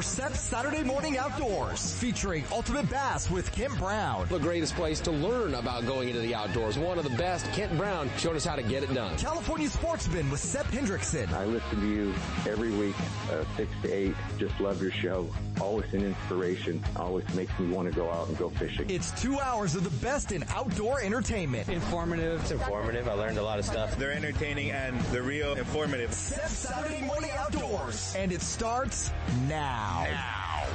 for Seth's Saturday Morning Outdoors, featuring Ultimate Bass with Kent Brown. The greatest place to learn about going into the outdoors. One of the best. Kent Brown showed us how to get it done. California Sportsman with Seth Hendrickson. I listen to you every week, uh, 6 to 8. Just love your show. Always an inspiration. Always makes me want to go out and go fishing. It's two hours of the best in outdoor entertainment. Informative. It's informative. I learned a lot of stuff. They're entertaining and they're real informative. Seth's Saturday Morning Outdoors. And it starts now. Now.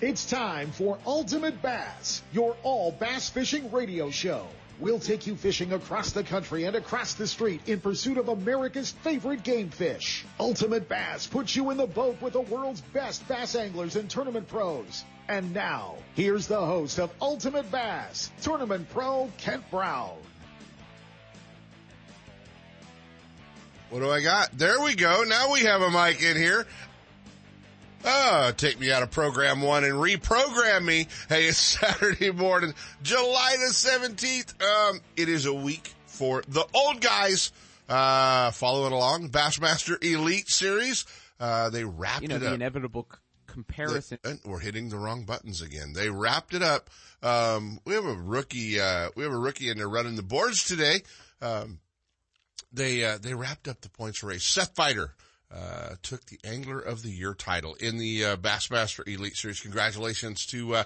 It's time for Ultimate Bass, your all bass fishing radio show. We'll take you fishing across the country and across the street in pursuit of America's favorite game fish. Ultimate Bass puts you in the boat with the world's best bass anglers and tournament pros. And now, here's the host of Ultimate Bass, Tournament Pro Kent Brown. What do I got? There we go. Now we have a mic in here. Oh, take me out of program one and reprogram me. Hey, it's Saturday morning, July the 17th. Um, it is a week for the old guys, uh, following along Bassmaster Elite Series. Uh, they wrapped you know, it the up. inevitable c- comparison. The, we're hitting the wrong buttons again. They wrapped it up. Um, we have a rookie, uh, we have a rookie in there running the boards today. Um, they, uh, they wrapped up the points race. Seth Feider, uh, took the Angler of the Year title in the uh, Bassmaster Elite Series. Congratulations to uh,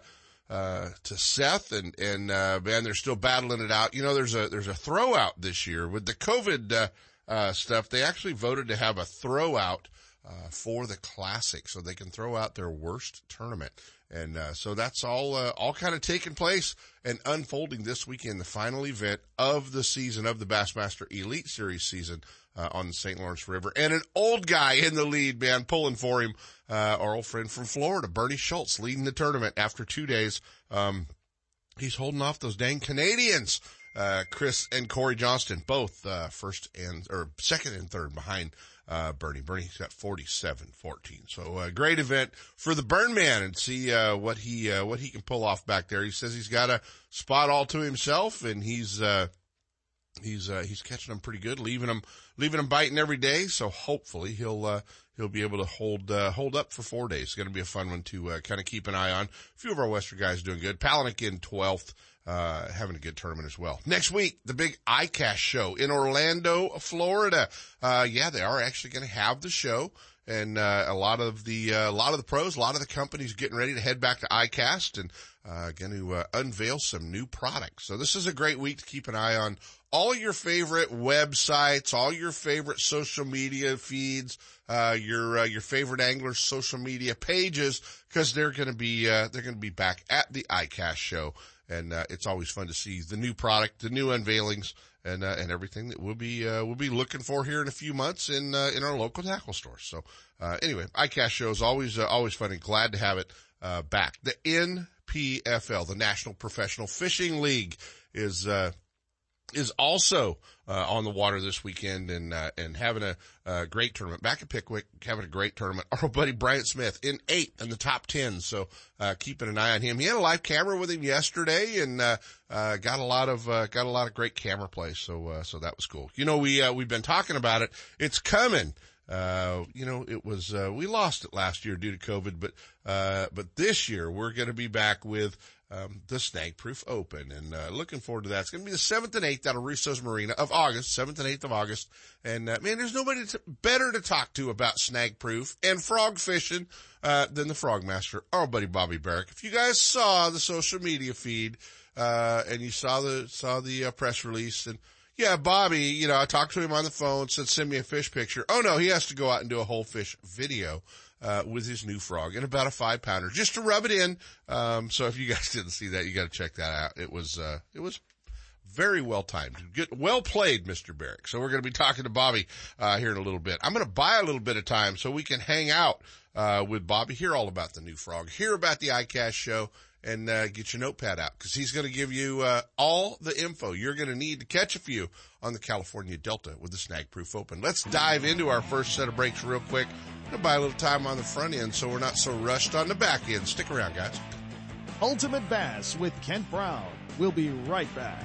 uh, to Seth and and uh, man, they're still battling it out. You know, there's a there's a throw out this year with the COVID stuff. They actually voted to have a throwout uh, for the Classic, so they can throw out their worst tournament. And uh, so that's all uh, all kind of taking place and unfolding this weekend, the final event of the season of the Bassmaster Elite Series season uh, on the St. Lawrence River, and an old guy in the lead, man, pulling for him. Uh, our old friend from Florida, Bernie Schultz, leading the tournament after two days. Um, he's holding off those dang Canadians. Uh, Chris and Corey Johnston, both, uh, first and, or second and third behind, uh, Bernie. Bernie's got 47-14. So, uh, great event for the Burn Man and see, uh, what he, uh, what he can pull off back there. He says he's got a spot all to himself and he's, uh, he's, uh, he's catching them pretty good, leaving them, leaving them biting every day. So hopefully he'll, uh, he'll be able to hold, uh, hold up for four days. It's going to be a fun one to, uh, kind of keep an eye on. A few of our Western guys doing good. Palaniuk in 12th uh, having a good tournament as well. Next week, the big ICAST show in Orlando, Florida. Uh, yeah, they are actually going to have the show. And, uh, a lot of the, uh, a lot of the pros, a lot of the companies getting ready to head back to ICAST and, uh, going to, uh, unveil some new products. So this is a great week to keep an eye on all your favorite websites, all your favorite social media feeds, uh, your, uh, your favorite anglers social media pages, cause they're going to be, uh, they're going to be back at the ICAST show and uh, it's always fun to see the new product, the new unveilings, and uh, and everything that we'll be uh, we'll be looking for here in a few months in uh, in our local tackle stores. So uh, anyway, ICAST show is always uh, always fun and glad to have it back. The NPFL, the National Professional Fishing League, is is also uh, on the water this weekend and uh, and having a, great tournament back at Pickwick, having a great tournament. Our buddy Bryant Smith in eighth in the top ten, so uh, keeping an eye on him. He had a live camera with him yesterday and uh, uh, got a lot of uh, got a lot of great camera play, so so that was cool. You know, we we've been talking about it. It's coming. Uh, you know, it was, uh, we lost it last year due to COVID, but, uh, but this year we're going to be back with, um, the Snag Proof Open and, uh, looking forward to that. It's going to be the 7th and 8th out of Russo's Marina of August, 7th and 8th of August. And, uh, man, there's nobody to, better to talk to about Snag Proof and frog fishing, uh, than the Frog Master, our buddy Bobby Barrack. If you guys saw the social media feed, uh, and you saw the, saw the, uh, press release and, yeah, Bobby, you know, I talked to him on the phone, said, send me a fish picture. Oh no, he has to go out and do a whole fish video, uh, with his new frog and about a five pounder just to rub it in. Um, so if you guys didn't see that, you got to check that out. It was, uh, it was very well timed. Good, well played, Mr. Barrack. So we're going to be talking to Bobby, uh, here in a little bit. I'm going to buy a little bit of time so we can hang out, uh, with Bobby, hear all about the new frog, hear about the ICAST show and uh, get your notepad out because he's going to give you uh, all the info you're going to need to catch a few on the California Delta with the Snag Proof Open. Let's dive into our first set of breaks real quick. To buy a little time on the front end so we're not so rushed on the back end. Stick around, guys. Ultimate Bass with Kent Brown. We'll be right back.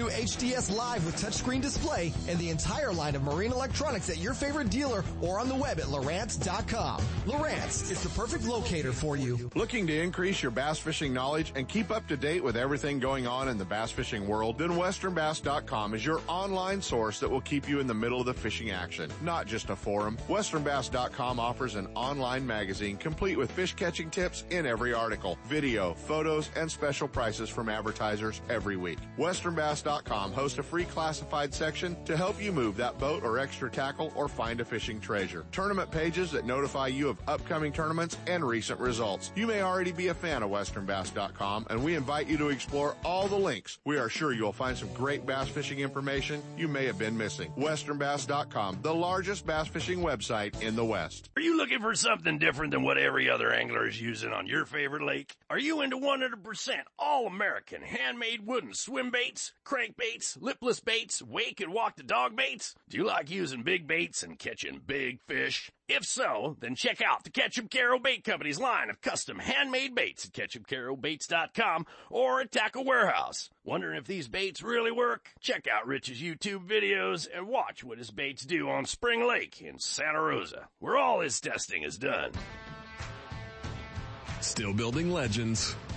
HDS Live with touchscreen display and the entire line of marine electronics at your favorite dealer or on the web at Lowrance.com. Lowrance is the perfect locator for you. Looking to increase your bass fishing knowledge and keep up to date with everything going on in the bass fishing world? Then WesternBass.com is your online source that will keep you in the middle of the fishing action, not just a forum. WesternBass.com offers an online magazine complete with fish catching tips in every article, video, photos, and special prices from advertisers every week. WesternBass.com hosts a free classified section to help you move that boat or extra tackle or find a fishing treasure. Tournament pages that notify you of upcoming tournaments and recent results. You may already be a fan of westernbass.com and we invite you to explore all the links. We are sure you'll find some great bass fishing information you may have been missing. westernbass.com, the largest bass fishing website in the West. Are you looking for something different than what every other angler is using on your favorite lake? Are you into 100% all American handmade wooden swim baits, crankbaits, lipless baits, wake and walk the dog baits? Do you like using big baits and catching big fish? If so, then check out the Ketchum Caro Bait Company's line of custom handmade baits at KetchumCaroBaits.com or at Tackle Warehouse. Wondering if these baits really work? Check out Rich's YouTube videos and watch what his baits do on Spring Lake in Santa Rosa, where all his testing is done. Still building legends,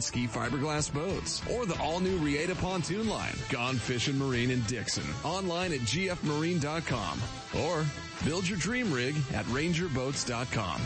ski fiberglass boats or the all new Reata pontoon line, Gone Fishing Marine in Dixon. Online at gfmarine.com or build your dream rig at rangerboats.com.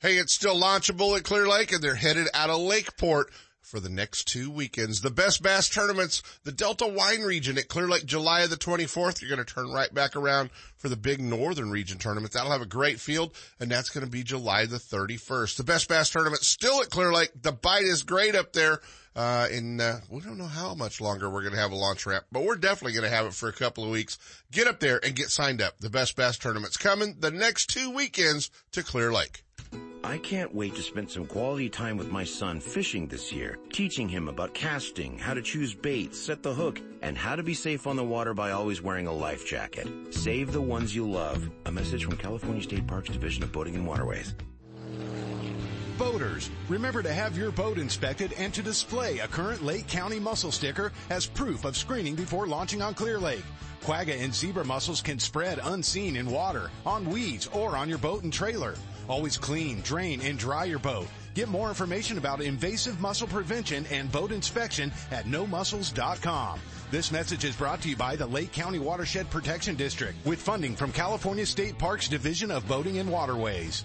Hey, it's still launchable at Clear Lake and they're headed out of Lakeport for the next two weekends. The best bass tournaments, the Delta wine region at Clear Lake, July the 24th. You're going to turn right back around for the big northern region tournament. That'll have a great field and that's going to be July the 31st. The best bass tournament still at Clear Lake. The bite is great up there. Uh, and, uh, we don't know how much longer we're going to have a launch ramp, but we're definitely going to have it for a couple of weeks. Get up there and get signed up. The best bass tournament's coming the next two weekends to Clear Lake. I can't wait to spend some quality time with my son fishing this year, teaching him about casting, how to choose baits, set the hook, and how to be safe on the water by always wearing a life jacket. Save the ones you love. A message from California State Parks Division of Boating and Waterways. Boaters, remember to have your boat inspected and to display a current Lake County mussel sticker as proof of screening before launching on Clear Lake. Quagga and zebra mussels can spread unseen in water, on weeds, or on your boat and trailer. Always clean, drain, and dry your boat. Get more information about invasive mussel prevention and boat inspection at nomussels.com. This message is brought to you by the Lake County Watershed Protection District with funding from California State Parks Division of Boating and Waterways.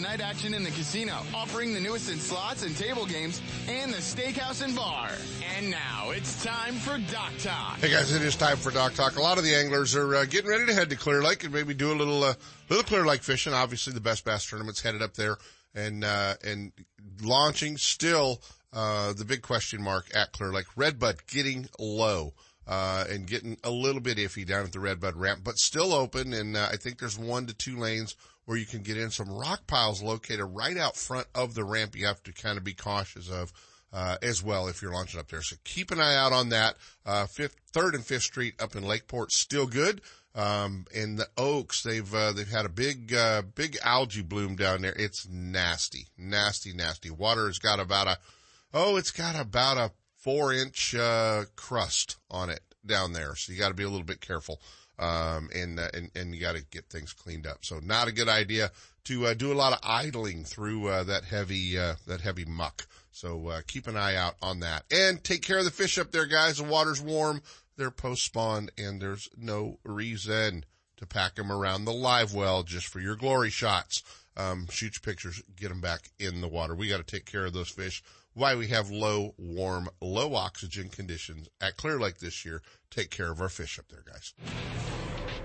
night action in the casino, offering the newest in slots and table games, and the steakhouse and bar. And now it's time for Dock Talk. Hey guys, it is time for Dock Talk. A lot of the anglers are uh, getting ready to head to Clear Lake and maybe do a little, uh, little Clear Lake fishing. Obviously, the best bass tournament's headed up there, and uh, and launching still uh, the big question mark at Clear Lake. Redbud getting low. Uh, and getting a little bit iffy down at the Redbud ramp, but still open. And uh, I think there's one to two lanes where you can get in some rock piles located right out front of the ramp. You have to kind of be cautious of. Uh, as well if you're launching up there. So keep an eye out on that. Uh, fifth, third and fifth street up in Lakeport, still good. Um, in the Oaks, they've, uh, they've had a big, uh, big algae bloom down there. It's nasty, nasty, nasty. Water has got about a, oh, it's got about a four inch, uh, crust on it down there. So you got to be a little bit careful. Um, and, uh, and, and you got to get things cleaned up. So not a good idea to, uh, do a lot of idling through, uh, that heavy, uh, that heavy muck. So, uh, keep an eye out on that and take care of the fish up there, guys. The water's warm. They're post spawned and there's no reason to pack them around the live well just for your glory shots. Um, shoot your pictures, get them back in the water. We got to take care of those fish. Why we have low, warm, low oxygen conditions at Clear Lake this year. Take care of our fish up there, guys.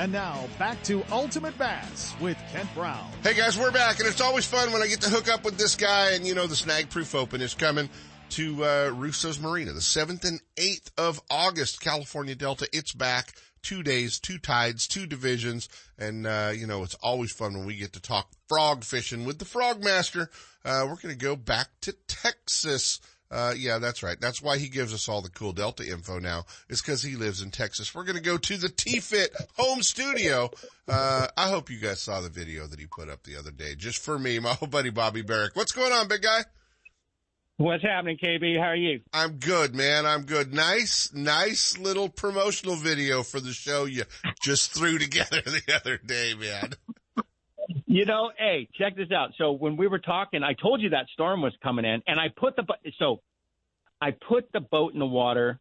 And now back to Ultimate Bass with Kent Brown. Hey guys, we're back and it's always fun when I get to hook up with this guy and you know the Snag Proof Open is coming to, uh, Russo's Marina, the 7th and 8th of August, California Delta. It's back. Two days, two tides, two divisions. And, uh, you know, it's always fun when we get to talk frog fishing with the Frog Master. Uh, we're going to go back to Texas. Uh, yeah, that's right. That's why he gives us all the cool Delta info now. Is because he lives in Texas. We're going to go to the T-Fit home studio. Uh, I hope you guys saw the video that he put up the other day, just for me, my old buddy Bobby Barrack. What's going on, big guy? What's happening, KB? How are you? I'm good, man. I'm good. Nice, nice little promotional video for the show you just threw together the other day, man. You know, hey, check this out. So when we were talking, I told you that storm was coming in, and I put the so I put the boat in the water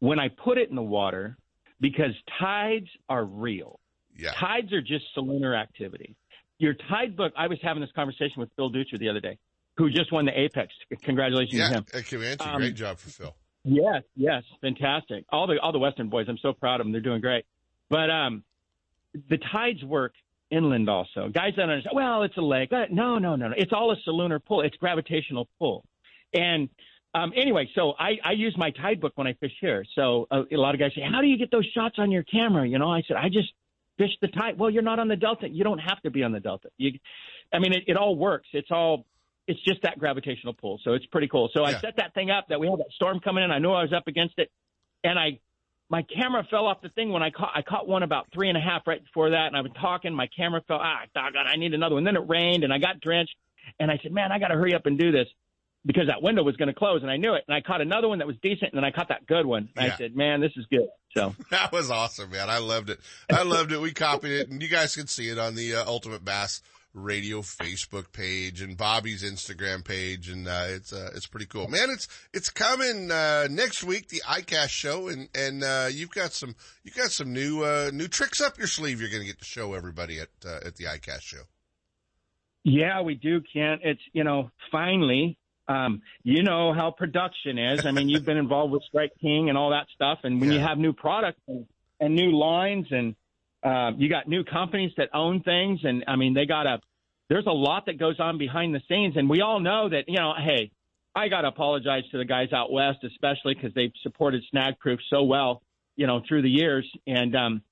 when I put it in the water because tides are real. Yeah. Tides are just solunar activity. Your tide book. I was having this conversation with Phil Dutcher the other day, who just won the Apex. Congratulations yeah, to him. Yeah, Comanche, Um, great job for Phil. Yes, yes, fantastic. All the all the Western boys, I'm so proud of them. They're doing great. But um, the tides work inland also. Guys don't understand. Well, it's a lake. No, no, no, no. It's all a solunar pull. It's gravitational pull. And um, anyway, so I, I use my tide book when I fish here. So uh, a lot of guys say, "How do you get those shots on your camera?" You know, I said, "I just fish the tide." Well, you're not on the delta. You don't have to be on the delta. You, I mean, it, it all works. It's all it's just that gravitational pull. So it's pretty cool. So I set that thing up that we had that storm coming in. I knew I was up against it. And I, my camera fell off the thing when I caught, I caught one about three and a half right before that. And I've been talking, my camera fell, ah, doggone, I need another one. Then it rained and I got drenched and I said, man, I got to hurry up and do this because that window was going to close and I knew it. And I caught another one that was decent and then I caught that good one. And Yeah. I said, man, this is good. So That was awesome, man. I loved it. I loved it. We copied it and you guys can see it on the uh, Ultimate Bass Radio Facebook page and Bobby's Instagram page. And, uh, it's, uh, it's pretty cool, man. It's, it's coming, uh, next week, the iCast show. And, and, uh, you've got some, you've got some new, uh, new tricks up your sleeve. You're going to get to show everybody at, uh, at the iCast show. Yeah, we do, Kent. It's, you know, finally, Um, you know how production is. I mean, you've been involved with Strike King and all that stuff. And when you have new products and, and new lines and uh, you got new companies that own things, and I mean, they got a there's a lot that goes on behind the scenes, and we all know that. You know, hey, I got to apologize to the guys out west, especially because they've supported Snagproof so well, you know, through the years, and um,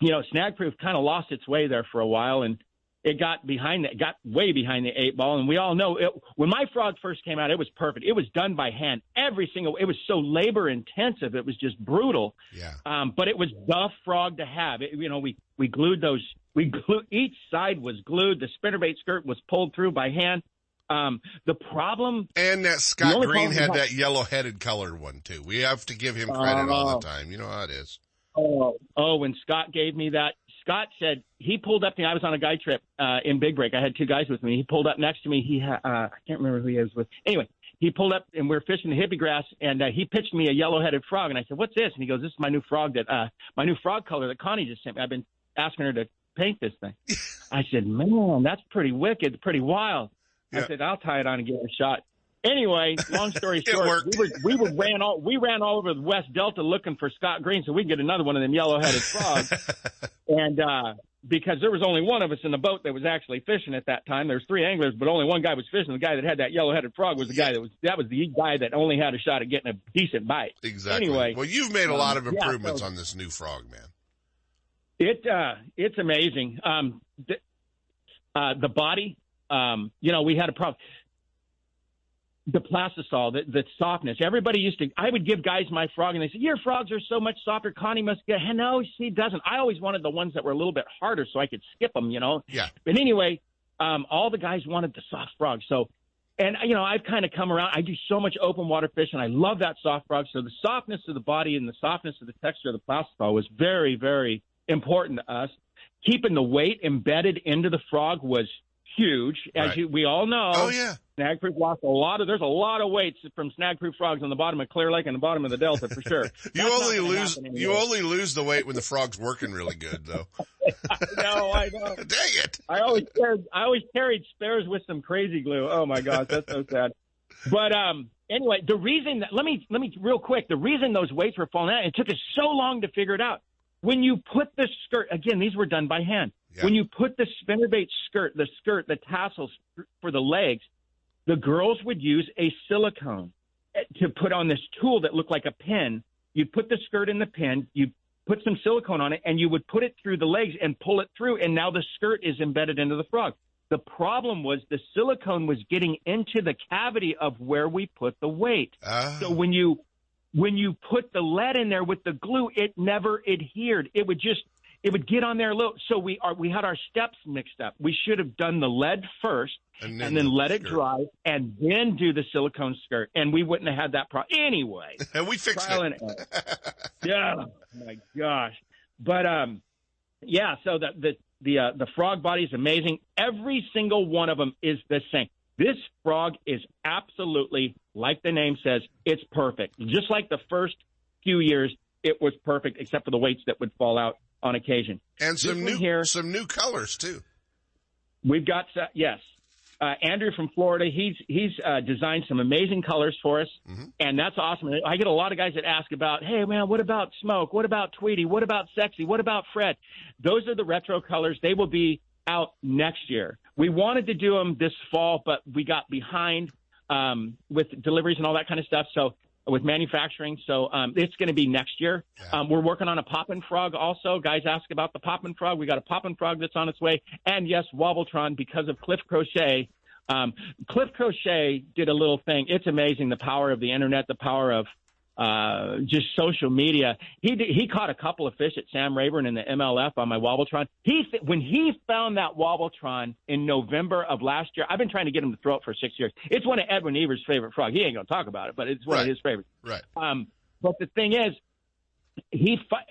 you know, Snagproof kind of lost its way there for a while, and it got behind it got way behind the eight ball and we all know it, when my frog first came out it was perfect. It was done by hand. Every single it was so labor intensive it was just brutal. Yeah. Um but it was the frog to have. It, you know we we glued those we glued each side was glued. The spinnerbait skirt was pulled through by hand. Um the problem and that scott green had that yellow headed colored one too. We have to give him credit all Oh. the time. You know how it is. Oh, oh, when Scott gave me that, Scott said he pulled up to me. I was on a guy trip uh, in Big Break. I had two guys with me. He pulled up next to me. He, ha- uh, I can't remember who he was with. Anyway, he pulled up and we are fishing the hippie grass, and uh, he pitched me a yellow-headed frog. And I said, "What's this?" And he goes, "This is my new frog that, uh, my new frog color that Connie just sent me. I've been asking her to paint this thing." I said, "Man, that's pretty wicked, pretty wild." I said, "I'll tie it on and give it a shot." Anyway, long story short, we were we were ran all we ran all over the West Delta looking for Scott Green so we can get another one of them yellow-headed frogs. and uh, because there was only one of us in the boat that was actually fishing at that time, there was three anglers, but only one guy was fishing. The guy that had that yellow-headed frog was the guy that was that was the guy that only had a shot at getting a decent bite. exactly Anyway, well you've made a lot of um, yeah, improvements so- on this new frog man It uh, it's amazing. Um, the, uh, the body, um, you know, we had a problem. The plastisol, the, the softness. Everybody used to. I would give guys my frog, and they said, "Your frogs are so much softer." Connie must get. No, she doesn't. I always wanted the ones that were a little bit harder, so I could skip them. You know. Yeah. But anyway, um, all the guys wanted the soft frog. So, and you know, I've kind of come around. I do so much open water fishing. I love that soft frog. So the softness of the body and the softness of the texture of the plastisol was very, very important to us. Keeping the weight embedded into the frog was huge, as Right. you, we all know. Oh, yeah. Snagproof lost a lot of. There's a lot of weights from Snagproof frogs on the bottom of Clear Lake and the bottom of the Delta for sure. you That's only lose you only lose the weight when the frog's working really good though no, I know. Dang it! I always carried, I always carried spares with some crazy glue. Oh my gosh, that's so sad. But um, anyway, the reason that let me let me real quick. The reason those weights were falling out, it took us so long to figure it out. When you put the skirt again, these were done by hand. When you put the spinnerbait skirt, the skirt, the tassels for the legs, the girls would use a silicone eh, to put on this tool that looked like a pin. You'd put the skirt in the pin, you'd put some silicone on it, and you would put it through the legs and pull it through, and now the skirt is embedded into the frog. The problem was the silicone was getting into the cavity of where we put the weight. So when you when you put the lead in there with the glue, it never adhered. It would just it would get on there a little. So we are we had our steps mixed up. We should have done the lead first and then, let it dry and then do the silicone skirt, and we wouldn't have had that problem anyway. and we fixed Trial it. and yeah, oh my gosh. But um, yeah. So the the the uh, the frog body is amazing. Every single one of them is the same. This frog is absolutely like the name says. It's perfect. Just like the first few years, it was perfect, except for the weights that would fall out on occasion. and some new here, some new colors too We've got uh, yes, uh, Andrew from Florida. He's he's uh, designed some amazing colors for us, and that's awesome. I get a lot of guys that ask about, hey man, what about Smoke? What about Tweety? What about Sexy? What about Fred? Those are the retro colors. They will be out next year. We wanted to do them this fall, but we got behind um, with deliveries and all that kind of stuff. So with manufacturing, so um, it's going to be next year. Um, we're working on a poppin' frog also. Guys ask about the poppin' frog. We got a poppin' frog that's on its way, and yes, Wobbletron because of Cliff Crochet. Um, Cliff Crochet did a little thing. It's amazing the power of the internet, the power of uh, just social media. He did, he caught a couple of fish at Sam Rayburn in the MLF on my Wobbletron. He th- when he found that Wobbletron in November of last year, I've been trying to get him to throw it for six years. It's one of Edwin Evers' favorite frog. He ain't gonna talk about it, but it's one Right. of his favorites. right Um, but the thing is, he fi-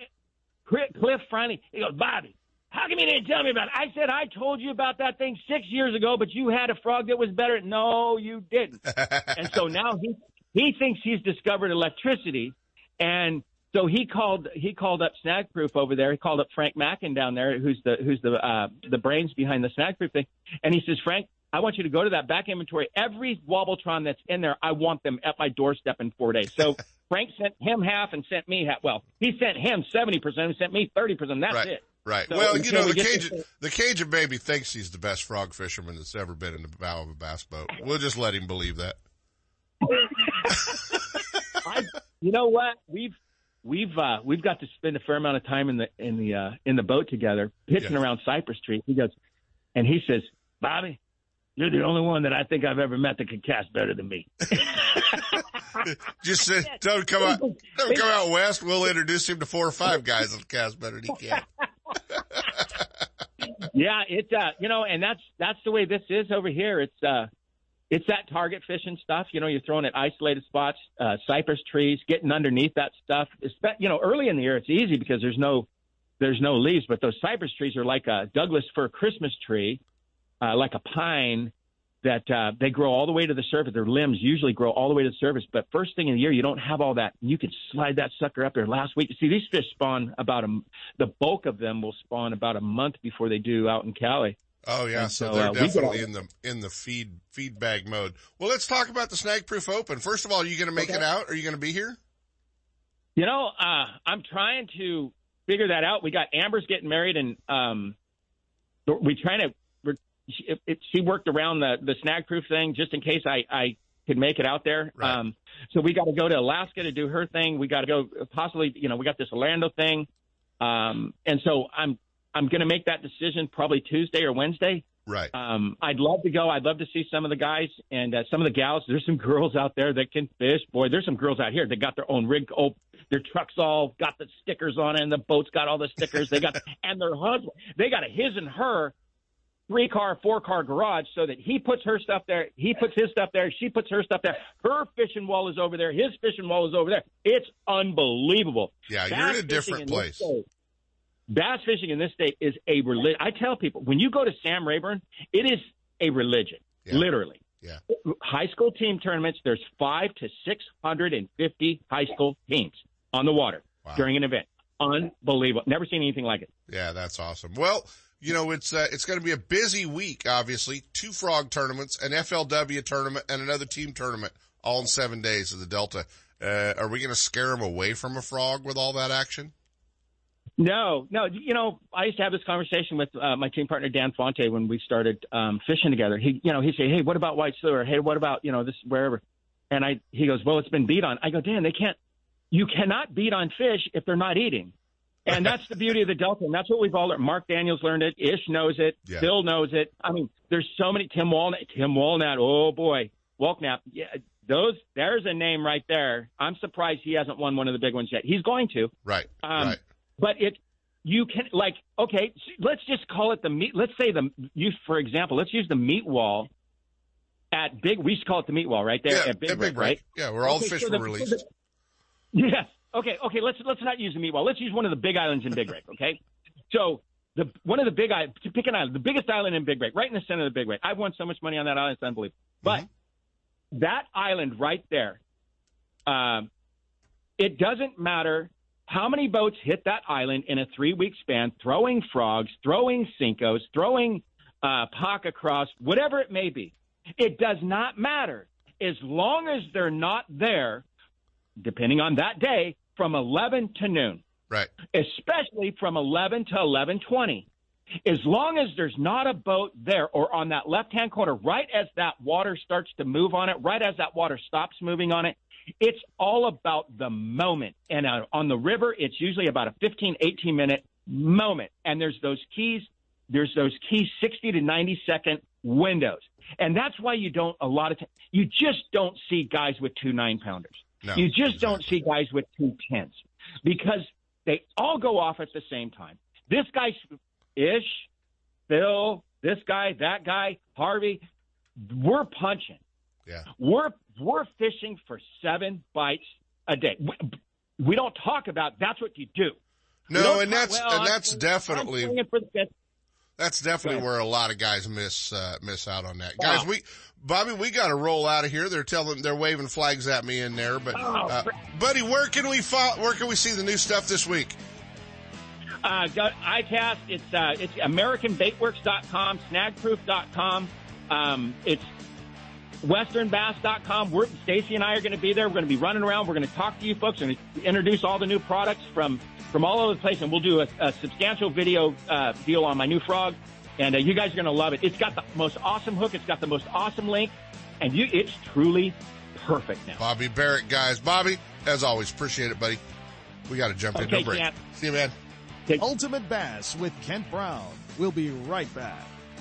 Cliff Cliff finally he goes, Bobby, how come you didn't tell me about it? I said I told you about that thing six years ago, but you had a frog that was better. No, you didn't. and so now he he thinks he's discovered electricity, and so he called he called up Snagproof over there. He called up Frank Mackin down there, who's the who's the uh, the brains behind the Snagproof thing, and he says, Frank, I want you to go to that back inventory. Every Wobbletron that's in there, I want them at my doorstep in four days. So Frank sent him half and sent me half. Well, he sent him 70% and sent me 30%. That's right. it. Right. So well, you know, we the get Cajun, to- the Cajun baby thinks he's the best frog fisherman that's ever been in the bow of a bass boat. We'll just let him believe that. I, you know what? We've we've uh, we've got to spend a fair amount of time in the in the uh, in the boat together, pitching Yeah. around Cypress Street. He goes, and he says, "Bobby, you're the only one that I think I've ever met that can cast better than me." Just say, don't come out, don't come out west. We'll introduce him to four or five guys that cast better than he can. yeah, it's uh, you know, and that's that's the way this is over here. It's uh, it's that target fishing stuff. You know, you're throwing at isolated spots, uh, cypress trees, getting underneath that stuff. You know, early in the year it's easy because there's no there's no leaves, but those cypress trees are like a Douglas fir Christmas tree, uh, like a pine that uh, they grow all the way to the surface. Their limbs usually grow all the way to the surface, but first thing in the year you don't have all that. You can slide that sucker up there. Last week, see these fish spawn about a the bulk of them will spawn about a month before they do out in Cali. Oh yeah, And so, so, they're uh, definitely all- in the in the feed feedback mode. Well, let's talk about the Snag Proof Open. First of all, are you going to make it out? Are you going to be here? You know, uh, I'm trying to figure that out. We got Amber's getting married, and um, we trying to. We're, she, it, it, she worked around the the snag proof thing just in case I I could make it out there. Um, so we got to go to Alaska to do her thing. We got to go possibly. You know, we got this Orlando thing, um, and so I'm I'm going to make that decision probably Tuesday or Wednesday. Right. Um, I'd love to go. I'd love to see some of the guys and uh, some of the gals. There's some girls out there that can fish. Boy, there's some girls out here that got their own rig. Oh, their trucks all got the stickers on it, and the boats got all the stickers. They got and their husband. They got a his and her three car, four car garage so that he puts her stuff there. He puts his stuff there. She puts her stuff there. Her fishing wall is over there. His fishing wall is over there. It's unbelievable. Yeah, you're in a different place. Bass fishing in this state is a religion. I tell people when you go to Sam Rayburn, it is a religion, literally. Yeah. High school team tournaments. There's five to six hundred and fifty high school teams on the water during an event. Unbelievable. Never seen anything like it. Yeah, that's awesome. Well, you know, it's uh, it's going to be a busy week. Obviously, two frog tournaments, an FLW tournament, and another team tournament, all in seven days of the Delta. Uh, are we going to scare them away from a frog with all that action? No, no. You know, I used to have this conversation with uh, my team partner Dan Fonte when we started um, fishing together. He, you know, he'd say, "Hey, what about white slur? Hey, what about you know this wherever?" And I, he goes, "Well, it's been beat on." I go, "Dan, they can't. You cannot beat on fish if they're not eating." And that's the beauty of the Delta, and that's what we've all learned. Mark Daniels learned it. Ish knows it. Yeah. Phil knows it. I mean, there's so many. Tim Walnut. Tim Walnut. Oh boy, Walknap. Yeah, those. There's a name right there. I'm surprised he hasn't won one of the big ones yet. He's going to. Right. Um, right. But it, you can like, okay, let's just call it the meat. Let's say the you, for example, let's use the meat wall at Big. We used to call it the meat wall right there Yeah, at Big, at Big Break. right? Yeah, where all the fish so were the- released. so the- Yes. Okay. Okay. Let's let's not use the meat wall. Let's use one of the big islands in Big Break. Okay. So the one of the big islands, to pick an island, the biggest island in Big Break, right in the center of the Big Break. I've won so much money on that island, it's unbelievable. But that island right there, um, it doesn't matter how many boats hit that island in a three week span, throwing frogs, throwing Senkos, throwing uh, Paca Craws, whatever it may be. It does not matter as long as they're not there, depending on that day, from 11 to noon Right. especially from 11 to 11:20. As long as there's not a boat there or on that left-hand corner, right as that water starts to move on it, right as that water stops moving on it, it's all about the moment. And uh, on the river, it's usually about a 15, 18 minute moment. And there's those keys, there's those key 60 to 90 second windows. And that's why you don't, a lot of times, you just don't see guys with two nine pounders. No, you just don't see guys with two tens because they all go off at the same time. This guy, Ish, Phil, this guy, that guy, Harvey, we're punching. Yeah. We're we're fishing for seven bites a day. We, we don't talk about that's what you do. No, and that's well, and that's definitely I'm fifth. That's definitely where a lot of guys miss uh, miss out on that. Guys, we Bobby, we got to roll out of here. They're telling they're waving flags at me in there, but uh, buddy, where can we fo- where can we see the new stuff this week? Uh, ICAST, it's, uh, it's AmericanBaitWorks.com, Snagproof.com, Um, it's westernbass.com. We're, Stacy and I are going to be there. We're going to be running around. We're going to talk to you folks and introduce all the new products from, from all over the place. And we'll do a, a substantial video uh, deal on my new frog. And uh, you guys are going to love it. It's got the most awesome hook. It's got the most awesome link. And you, it's truly perfect now. Bobby Barrack, guys. Bobby, as always, appreciate it, buddy. We got to jump Okay, into a break. Kent. See you, man. Ultimate Bass with Kent Brown. We'll be right back.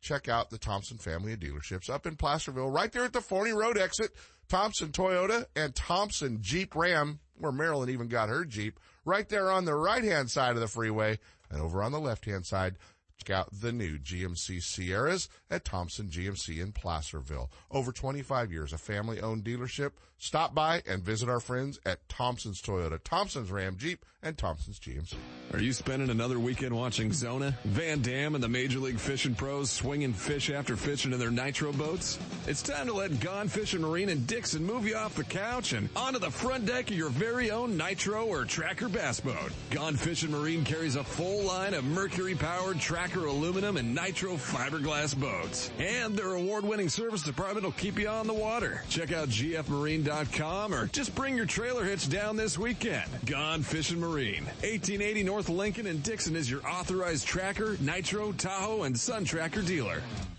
check out the Thompson family of dealerships up in Placerville, right there at the Forni Road exit. Thompson Toyota and Thompson Jeep Ram, where Marilyn even got her Jeep, right there on the right hand side of the freeway. And over on the left hand side, check out the new GMC Sierras at Thompson GMC in Placerville. Over 25 years, a family owned dealership. Stop by and visit our friends at Thompson's Toyota, Thompson's Ram Jeep, and Thompson's GMC. Are you spending another weekend watching Zona, Van Dam, and the Major League Fishing pros swinging fish after fishing in their nitro boats? It's time to let Gone Fishing Marine and Dixon move you off the couch and onto the front deck of your very own nitro or tracker bass boat. Gone Fishing Marine carries a full line of mercury-powered tracker aluminum and nitro fiberglass boats. And their award-winning service department will keep you on the water. Check out gfmarine.com or just bring your trailer hitch down this weekend. Gone Fishing Marine. 1880 North Lincoln and Dixon is your authorized tracker, nitro, Tahoe, and Sun Tracker dealer.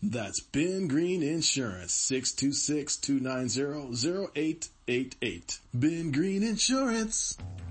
That's Ben Green Insurance, 626-290-0888. Ben Green Insurance.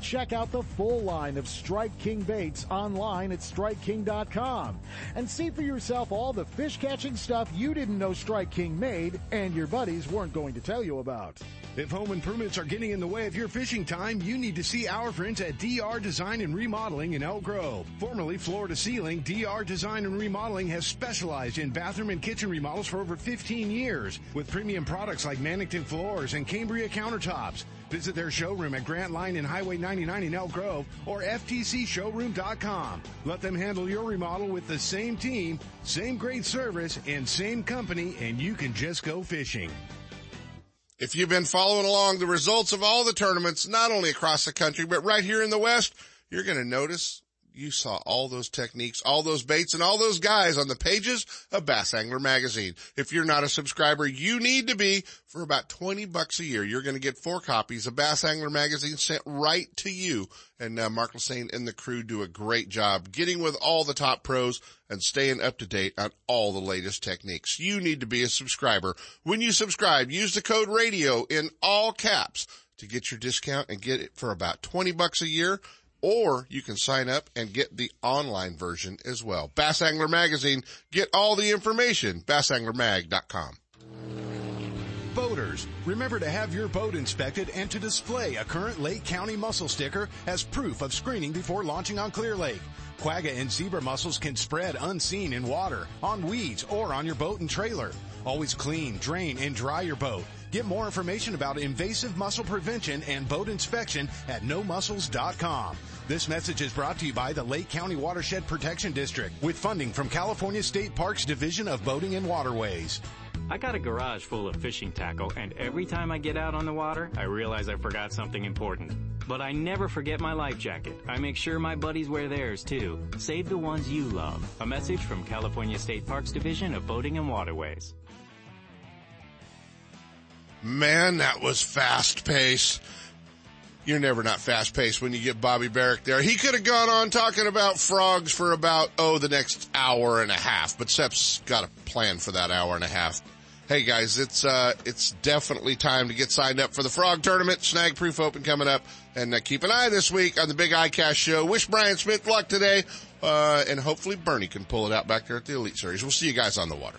Check out the full line of Strike King baits online at StrikeKing.com and see for yourself all the fish catching stuff you didn't know Strike King made and your buddies weren't going to tell you about. If home improvements are getting in the way of your fishing time, you need to see our friends at DR Design and Remodeling in Elk Grove. Formerly Floor to Ceiling, DR Design and Remodeling has specialized in bathroom and kitchen remodels for over 15 years with premium products like Mannington floors and Cambria countertops. Visit their showroom at Grant Line and Highway 99 in Elk Grove or FTCshowroom.com. Let them handle your remodel with the same team, same great service, and same company, and you can just go fishing. If you've been following along the results of all the tournaments, not only across the country, but right here in the West, you're going to notice you saw all those techniques, all those baits, and all those guys on the pages of Bass Angler Magazine. If you're not a subscriber, you need to be. For about 20 bucks a year, you're going to get four copies of Bass Angler Magazine sent right to you. And uh, Mark Lassagne and the crew do a great job getting with all the top pros and staying up to date on all the latest techniques. You need to be a subscriber. When you subscribe, use the code radio in all caps to get your discount and get it for about 20 bucks a year or you can sign up and get the online version as well. Bass Angler Magazine. Get all the information. BassAnglerMag.com. Boaters, remember to have your boat inspected and to display a current Lake County mussel sticker as proof of screening before launching on Clear Lake. Quagga and zebra mussels can spread unseen in water, on weeds, or on your boat and trailer. Always clean, drain, and dry your boat. Get more information about invasive mussel prevention and boat inspection at nomussels.com. This message is brought to you by the Lake County Watershed Protection District with funding from California State Parks Division of Boating and Waterways. I got a garage full of fishing tackle, and every time I get out on the water, I realize I forgot something important. But I never forget my life jacket. I make sure my buddies wear theirs too. Save the ones you love. A message from California State Parks Division of Boating and Waterways. Man, that was fast pace. You're never not fast paced when you get Bobby Barrack there. He could have gone on talking about frogs for about, oh, the next hour and a half, but Seth's got a plan for that hour and a half. Hey guys, it's, uh, it's definitely time to get signed up for the frog tournament. Snag Proof Open coming up and uh, keep an eye this week on the Big ICAST show. Wish Brian Smith luck today. Uh, and hopefully Bernie can pull it out back there at the Elite Series. We'll see you guys on the water.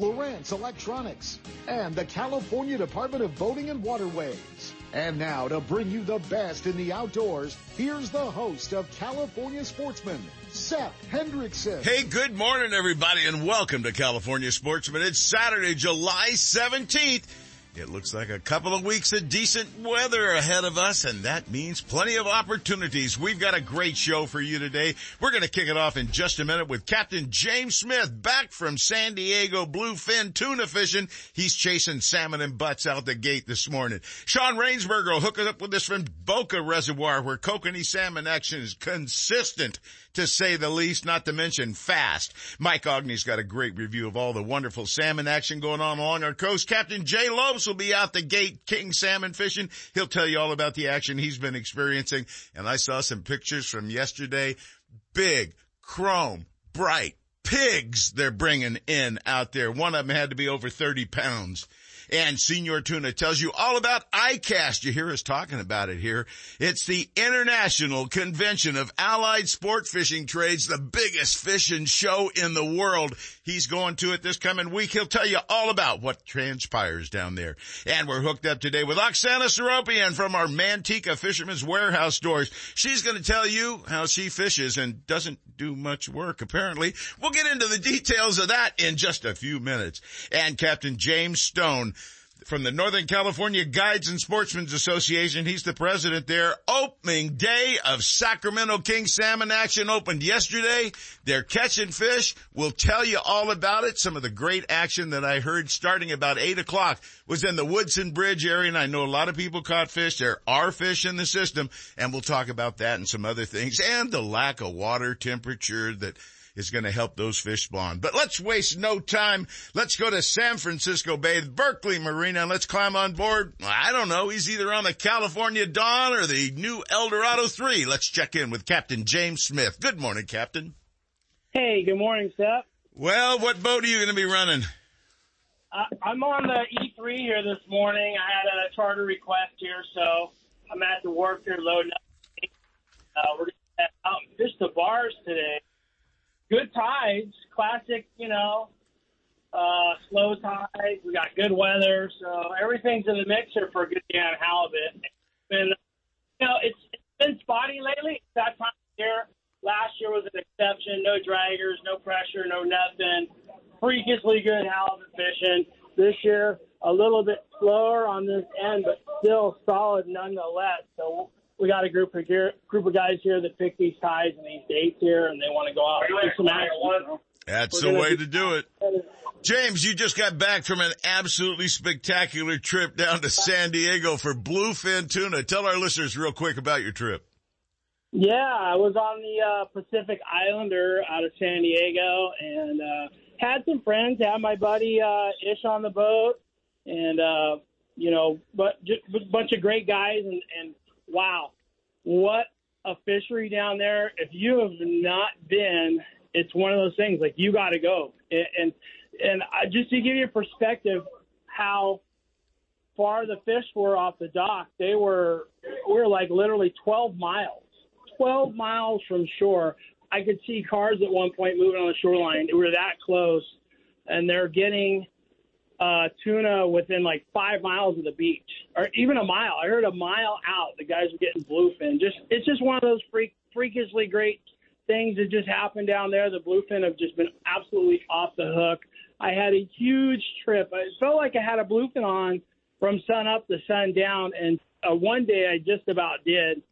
Lowrance Electronics, and the California Department of Boating and Waterways. And now to bring you the best in the outdoors, here's the host of California Sportsman, Seth Hendrickson. Hey, good morning everybody and welcome to California Sportsman. It's Saturday, July 17th. It looks like a couple of weeks of decent weather ahead of us, and that means plenty of opportunities. We've got a great show for you today. We're going to kick it off in just a minute with Captain James Smith back from San Diego bluefin tuna fishing. He's chasing salmon and butts out the gate this morning. Shaun Rainsberger will hook it up with us from Boca Reservoir where kokanee salmon action is consistent to say the least, not to mention fast. Mike Aughney's got a great review of all the wonderful salmon action going on along our coast. Captain Jay Lopes will be out the gate king salmon fishing. He'll tell you all about the action he's been experiencing. And I saw some pictures from yesterday. Big, chrome, bright pigs they're bringing in out there. One of them had to be over 30 pounds. And Senor Tuna tells you all about ICAST. You hear us talking about it here. It's the International Convention of Allied Sport Fishing Trades, the biggest fishing show in the world. He's going to it this coming week. He'll tell you all about what transpires down there. And we're hooked up today with Oksana Seropian from our Manteca Fisherman's Warehouse stores. She's going to tell you how she fishes and doesn't do much work apparently. We'll get into the details of that in just a few minutes. And Captain James Stone from the Northern California Guides and Sportsmen's Association. He's the president there. Opening day of Sacramento King Salmon action opened yesterday. They're catching fish. We'll tell you all about it. Some of the great action that I heard starting about eight o'clock was in the Woodson Bridge area. And I know a lot of people caught fish. There are fish in the system and we'll talk about that and some other things and the lack of water temperature that is going to help those fish spawn. But let's waste no time. Let's go to San Francisco Bay, Berkeley Marina, and let's climb on board. I don't know. He's either on the California Dawn or the new Eldorado 3. Let's check in with Captain James Smith. Good morning, Captain. Hey, good morning, Seth. Well, what boat are you going to be running? Uh, I'm on the E3 here this morning. I had a charter request here, so I'm at the wharf here loading up. Uh, we're going to out and fish the bars today good tides, classic, you know, uh, slow tides. We got good weather, so everything's in the mixer for a good day on halibut. It's you know, it's, it's been spotty lately. That time of year. Last year was an exception. No draggers, no pressure, no nothing. Freakishly good halibut fishing. This year, a little bit slower on this end, but still solid nonetheless. So we got a group of gear, group of guys here that pick these ties and these dates here, and they want to go out and do some action. That's We're the way to do it. James, you just got back from an absolutely spectacular trip down to San Diego for bluefin tuna. Tell our listeners real quick about your trip. Yeah, I was on the uh, Pacific Islander out of San Diego and uh, had some friends. Had my buddy uh, Ish on the boat, and uh, you know, but just a bunch of great guys, and, and wow, what a fishery down there. If you have not been, it's one of those things like you got to go, and and, I, just to give you a perspective, how far the fish were off the dock, they were we were like literally 12 miles, 12 miles from shore. I could see cars at one point moving on the shoreline. We were that close, and they're getting uh, tuna within like five miles of the beach, or even a mile. I heard a mile out, the guys were getting bluefin. Just it's just one of those freak, freakishly great things that just happened down there. The bluefin have just been absolutely off the hook. I had a huge trip. It felt like I had a bluefin on from sun up to sun down, and uh, one day I just about did.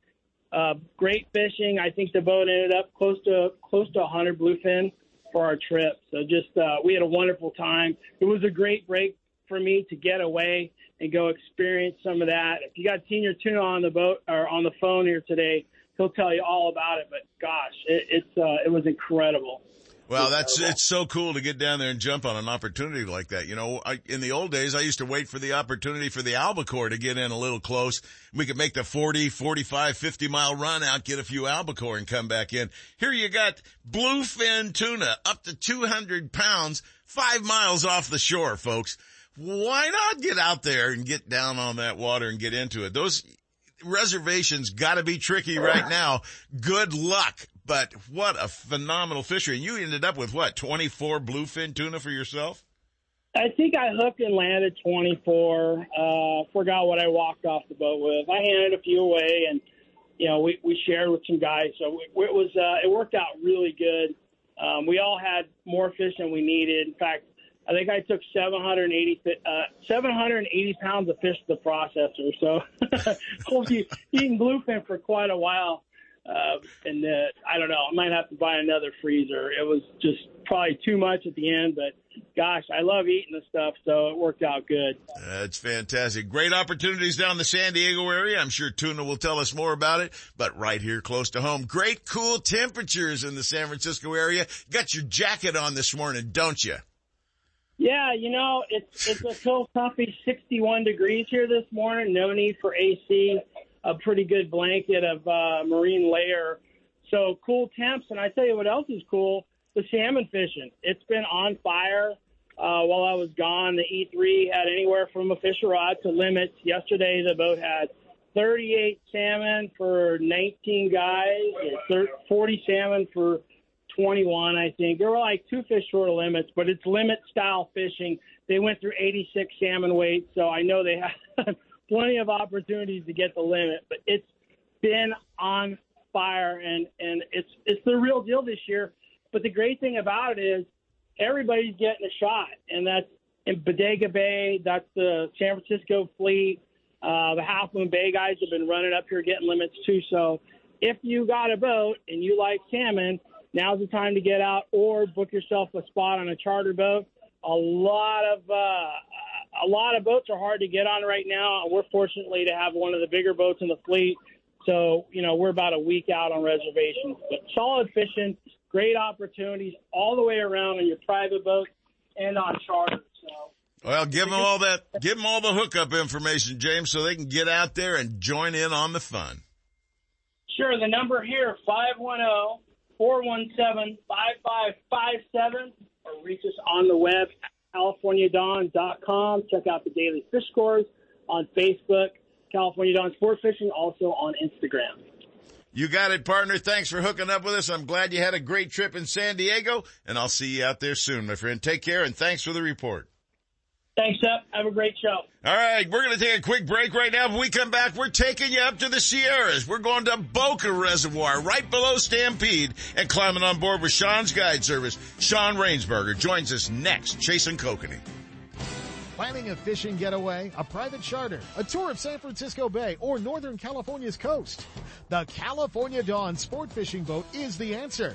Uh, great fishing. I think the boat ended up close to close to 100 bluefin for our trip. So just uh, we had a wonderful time. It was a great break for me to get away and go experience some of that. If you got Senor Tuna on the boat or on the phone here today, he'll tell you all about it. But gosh, it, it's uh, it was incredible. Well, that's it's so cool to get down there and jump on an opportunity like that. You know, I, in the old days, I used to wait for the opportunity for the albacore to get in a little close. We could make the 40, 45, 50 mile run out, get a few albacore and come back in. Here you got bluefin tuna up to 200 pounds, five miles off the shore, folks. Why not get out there and get down on that water and get into it? Those reservations got to be tricky right now. Good luck but what a phenomenal fishery. And you ended up with what, 24 bluefin tuna for yourself? I think I hooked and landed 24. Uh, forgot what I walked off the boat with. I handed a few away and, you know, we, we shared with some guys. So it, it was, uh, it worked out really good. Um, we all had more fish than we needed. In fact, I think I took 780, uh, 780 pounds of fish to the processor. So I'll be eating bluefin for quite a while. Uh, and uh, I don't know, I might have to buy another freezer. It was just probably too much at the end, but gosh, I love eating the stuff, so it worked out good. That's fantastic. Great opportunities down the San Diego area. I'm sure Tuna will tell us more about it, but right here close to home. Great cool temperatures in the San Francisco area. Got your jacket on this morning, don't you? Yeah, you know, it's it's a cool, toughy 61 degrees here this morning. No need for AC a pretty good blanket of uh, marine layer. So cool temps. And I tell you what else is cool: the salmon fishing. It's been on fire. Uh, while I was gone, the E3 had anywhere from a fisher rod to limits. Yesterday, the boat had 38 salmon for 19 guys, 40 salmon for 21, I think. There were like two fish short of limits, but it's limit style fishing. They went through 86 salmon weight, so I know they have plenty of opportunities to get the limit, but it's been on fire and and it's it's the real deal this year. But the great thing about it is everybody's getting a shot, and that's in Bodega Bay. That's the San Francisco fleet. Uh, the Half Moon Bay guys have been running up here getting limits too. So if you got a boat and you like salmon, now's the time to get out or book yourself a spot on a charter boat. A lot of uh, a lot of boats are hard to get on right now. We're fortunately to have one of the bigger boats in the fleet. So, you know, we're about a week out on reservations. But solid fishing, great opportunities all the way around on your private boat and on charter. So, well, give them all that, give them all the hookup information, James, so they can get out there and join in on the fun. Sure. The number here, 510 417 5557, or reach us on the web CaliforniaDawn.com. Check out the daily fish scores on Facebook, California Dawn Sport Fishing, also on Instagram. You got it, partner. Thanks for hooking up with us. I'm glad you had a great trip in San Diego, and I'll see you out there soon, my friend. Take care, and thanks for the report. Thanks, Up. Have a great show. All right, we're going to take a quick break right now. When we come back, we're taking you up to the Sierras. We're going to Boca Reservoir, right below Stampede, and climbing on board with Shaun's Guide Service. Shaun Rainsberger joins us next, chasing kokanee. Planning a fishing getaway, a private charter, a tour of San Francisco Bay, or Northern California's coast? The California Dawn Sport Fishing Boat is the answer.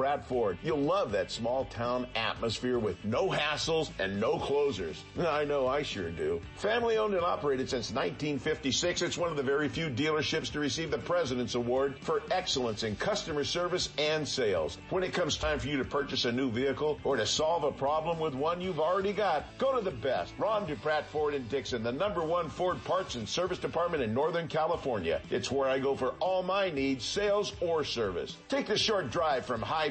Ford. You'll love that small town atmosphere with no hassles and no closers. I know I sure do. Family owned and operated since 1956, it's one of the very few dealerships to receive the President's Award for excellence in customer service and sales. When it comes time for you to purchase a new vehicle or to solve a problem with one you've already got, go to the best. Ron Dupratt Ford in Dixon, the number one Ford parts and service department in Northern California. It's where I go for all my needs, sales or service. Take the short drive from high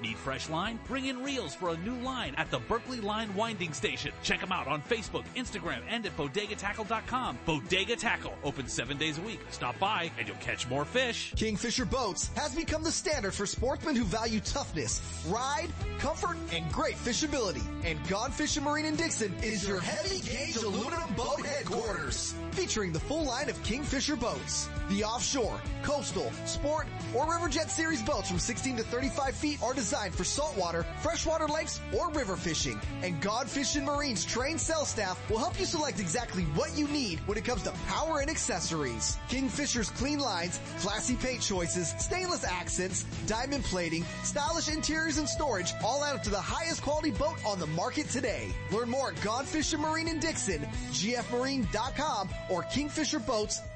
Need fresh line? Bring in reels for a new line at the Berkley Line Winding Station. Check them out on Facebook, Instagram, and at bodegatackle.com. Bodega Tackle, open seven days a week. Stop by and you'll catch more fish. Kingfisher Boats has become the standard for sportsmen who value toughness, ride, comfort, and great fishability. And Gone Fishing Marine in Dixon is your heavy gauge aluminum boat headquarters. Featuring the full line of Kingfisher boats. The offshore, coastal, sport, or Riverjet series boats from 16 to 35 feet are designed for saltwater, freshwater lakes, or river fishing. And Gone Fishing Marine's trained sales staff will help you select exactly what you need when it comes to power and accessories. Kingfisher's clean lines, classy paint choices, stainless accents, diamond plating, stylish interiors and storage all add up to the highest quality boat on the market today. Learn more at Gone Fishing Marine in Dixon, gfmarine.com or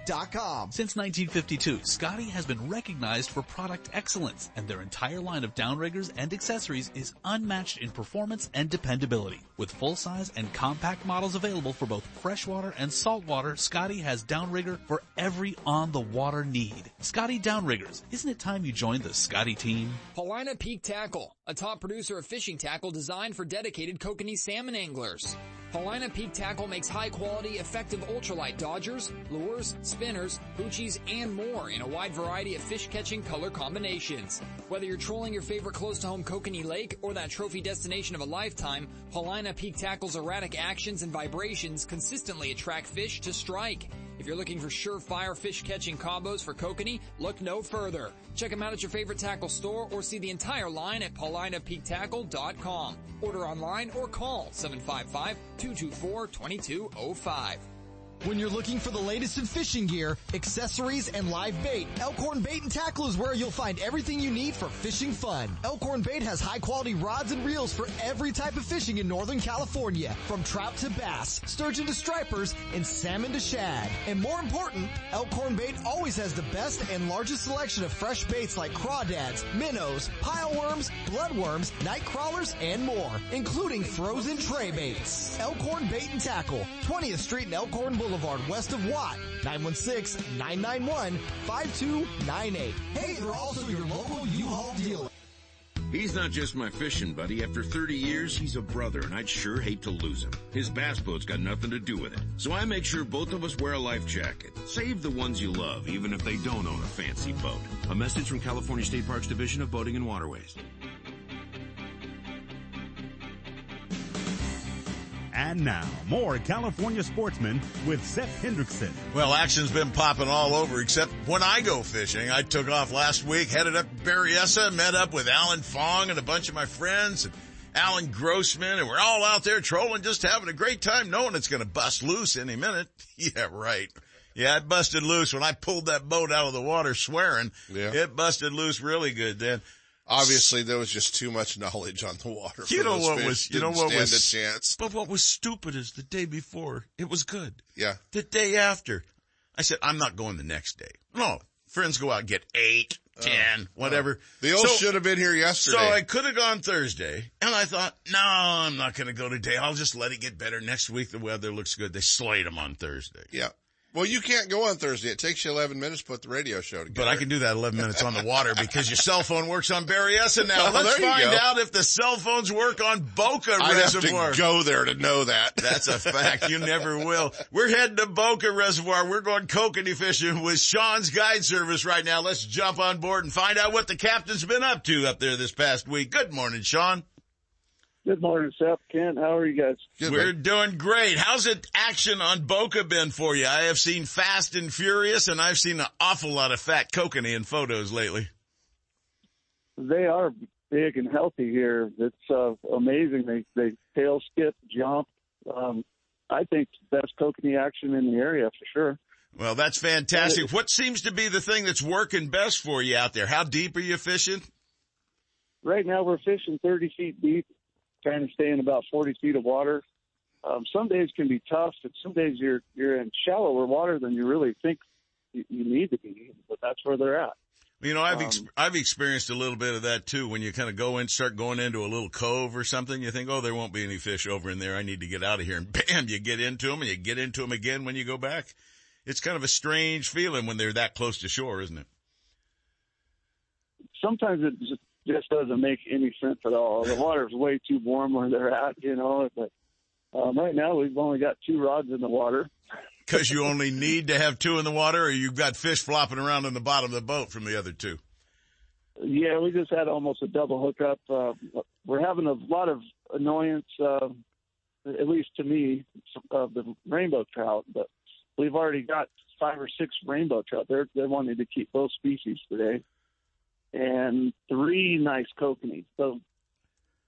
kingfisherboats.com. Since 1952, Scotty has been recognized for product excellence, and their entire line of downriggers and accessories is unmatched in performance and dependability. With full-size and compact models available for both freshwater and saltwater, Scotty has downrigger for every on-the-water need. Scotty Downriggers, isn't it time you joined the Scotty team? Paulina Peak Tackle, a top producer of fishing tackle designed for dedicated kokanee salmon anglers. Paulina Peak Tackle makes high quality, effective ultralight dodgers, lures, spinners, hoochies, and more in a wide variety of fish catching color combinations. Whether you're trolling your favorite close to home Kokanee Lake or that trophy destination of a lifetime, Paulina Peak Tackle's erratic actions and vibrations consistently attract fish to strike. If you're looking for surefire fish catching combos for kokanee, look no further. Check them out at your favorite tackle store or see the entire line at paulinapeaktackle.com. Order online or call 755-224-2205. When you're looking for the latest in fishing gear, accessories, and live bait, Elkhorn Bait and Tackle is where you'll find everything you need for fishing fun. Elkhorn Bait has high quality rods and reels for every type of fishing in Northern California, from trout to bass, sturgeon to stripers, and salmon to shad. And more important, Elkhorn Bait always has the best and largest selection of fresh baits like crawdads, minnows, pileworms, bloodworms, night crawlers, and more, including frozen tray baits. Elkhorn Bait and Tackle, 20th Street and Elkhorn Boulevard. Boulevard west of Watt, 916-991-5298. Hey, they're also your local U-Haul dealer. He's not just my fishing buddy. After 30 years, he's a brother, and I'd sure hate to lose him. His bass boat's got nothing to do with it. So I make sure both of us wear a life jacket. Save the ones you love, even if they don't own a fancy boat. A message from California State Parks Division of Boating and Waterways. And now, more California sportsmen with Seth Hendrickson. Well, action's been popping all over except when I go fishing. I took off last week, headed up Berryessa, met up with Alan Fong and a bunch of my friends and Alan Grossman, and we're all out there trolling, just having a great time knowing it's going to bust loose any minute. yeah, right. Yeah, it busted loose when I pulled that boat out of the water swearing. Yeah. It busted loose really good then. Obviously, there was just too much knowledge on the water. You know what was, you know what stand was, a chance. but what was stupid is the day before, it was good. Yeah. The day after, I said, I'm not going the next day. No, friends go out and get eight, uh, ten, uh, whatever. The old So- should have been here yesterday. So I could have gone Thursday, and I thought, no, I'm not going to go today. I'll just let it get better next week. The weather looks good. They slayed them on Thursday. yeah. Well, you can't go on Thursday. It takes you 11 minutes to put the radio show together. But I can do that 11 minutes on the water because your cell phone works on Berryessa now. Oh, Let's find go. out if the cell phones work on Boca have Reservoir. to go there to know that. That's a fact. You never will. We're heading to Boca Reservoir. We're going kokanee fishing with Shaun's guide service right now. Let's jump on board and find out what the captain's been up to up there this past week. Good morning, Shaun. Good morning, Seth. Kent, how are you guys? We're doing great. How's it action on Boca been for you? I have seen Fast and Furious and I've seen an awful lot of fat kokanee in photos lately. They are big and healthy here. It's uh, amazing. They they tail skip, jump. Um, I think best kokanee action in the area for sure. Well, that's fantastic. What seems to be the thing that's working best for you out there? How deep are you fishing? Right now we're fishing 30 feet deep, trying to stay in about 40 feet of water. Um, some days can be tough, and some days you're you're in shallower water than you really think you, you need to be. But that's where they're at. You know, I've ex- Um, I've experienced a little bit of that too. When you kind of go in, start going into a little cove or something, you think, oh, there won't be any fish over in there. I need to get out of here. And bam, you get into them and you get into them again when you go back. It's kind of a strange feeling when they're that close to shore, isn't it? sometimes it just, doesn't make any sense at all. The water's way too warm where they're at, you know. But um, right now we've only got two rods in the water. Because you only need to have two in the water or you've got fish flopping around in the bottom of the boat from the other two. Yeah, we just had almost a double hookup. Uh, we're having a lot of annoyance, uh, at least to me, of the rainbow trout. But we've already got five or six rainbow trout. They're they're wanting to keep both species today, and three nice kokanee. So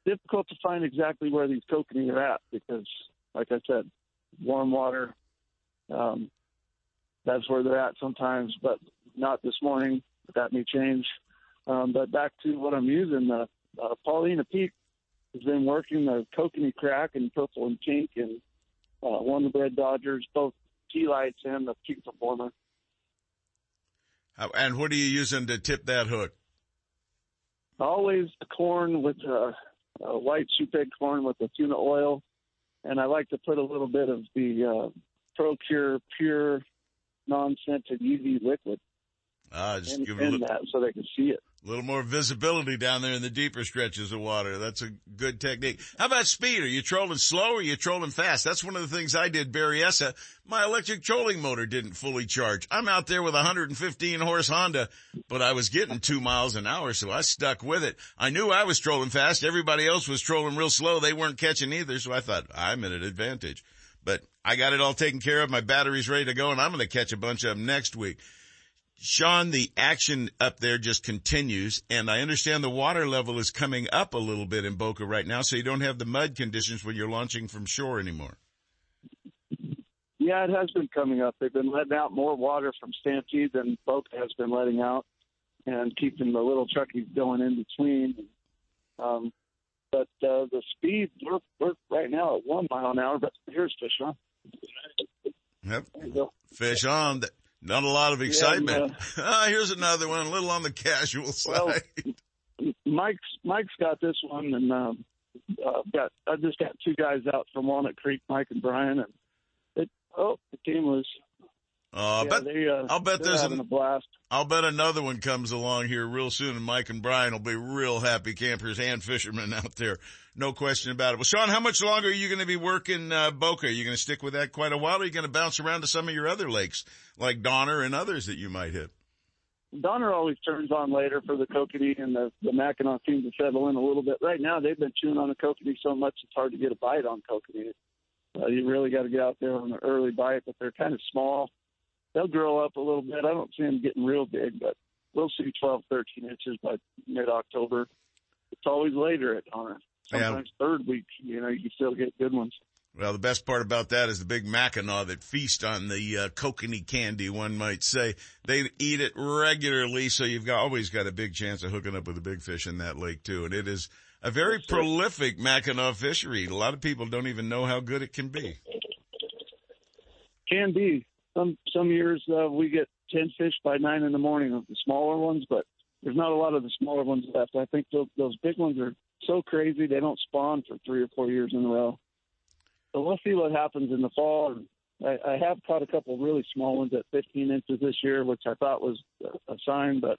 difficult to find exactly where these kokanee are at because, like I said, warm water. Um, that's where they're at sometimes, but not this morning. That may change. Um, but back to what I'm using, uh, uh, Paulina Peak has been working the kokanee crack and purple and pink and uh, Wonder Bread Dodgers, both T lights and the peak performer. And what are you using to tip that hook? Always the corn with uh, uh, white egg corn with the tuna oil, and I like to put a little bit of the uh, ProCure pure non-scented UV liquid Ah, just in, give it a little, that so they can see it. Little more visibility down there in the deeper stretches of water. That's a good technique. How about speed? Are you trolling slow or are you trolling fast? That's one of the things I did Berryessa. My electric trolling motor didn't fully charge. I'm out there with a 115 horse Honda, but I was getting two miles an hour, so I stuck with it. I knew I was trolling fast. Everybody else was trolling real slow. They weren't catching either, so I thought I'm at an advantage. But I got it all taken care of. My battery's ready to go and I'm going to catch a bunch of them next week. Shaun, the action up there just continues, and I understand the water level is coming up a little bit in Boca right now, so you don't have the mud conditions when you're launching from shore anymore. Yeah, it has been coming up. They've been letting out more water from Stampede than Boca has been letting out, and keeping the little truckies going in between. Um, but uh, the speed, we're, we're right now at one mile an hour. But here's fish on. Yep. There you go. Fish on. Not a lot of Yeah, excitement. ah, here's another one, a little on the casual side. Well, Mike's Mike's got this one, and um, uh, got I just got two guys out from Walnut Creek, Mike and Brian, and it oh the team was. Uh, Yeah, but they, uh, I'll bet there's having an, a blast. I'll bet another one comes along here real soon and Mike and Brian will be real happy campers and fishermen out there. No question about it. Well, Shaun, how much longer are you going to be working, uh, Boca? Are you going to stick with that quite a while or are you going to bounce around to some of your other lakes like Donner and others that you might hit? Donner always turns on later for the kokanee, and the the Mackinaw seems to settle in a little bit. Right now, they've been chewing on the kokanee so much it's hard to get a bite on kokanee. Uh, you really got to get out there on an early bite, but they're kind of small. They'll grow up a little bit. I don't see them getting real big, but we'll see 12, 13 inches by mid October. It's always later at Hunter. Sometimes yeah. third week, you know, you still get good ones. Well, the best part about that is the big Mackinaw that feast on the uh, kokanee candy, one might say. They eat it regularly, so you've got, always got a big chance of hooking up with a big fish in that lake too. And it is a very That's prolific true. Mackinaw fishery. A lot of people don't even know how good it can be. Can be. Some some years uh, we get ten fish by nine in the morning of the smaller ones, but there's not a lot of the smaller ones left. I think those, those big ones are so crazy they don't spawn for three or four years in a row. So we'll see what happens in the fall. I, I have caught a couple really small ones at 15 inches this year, which I thought was a sign, but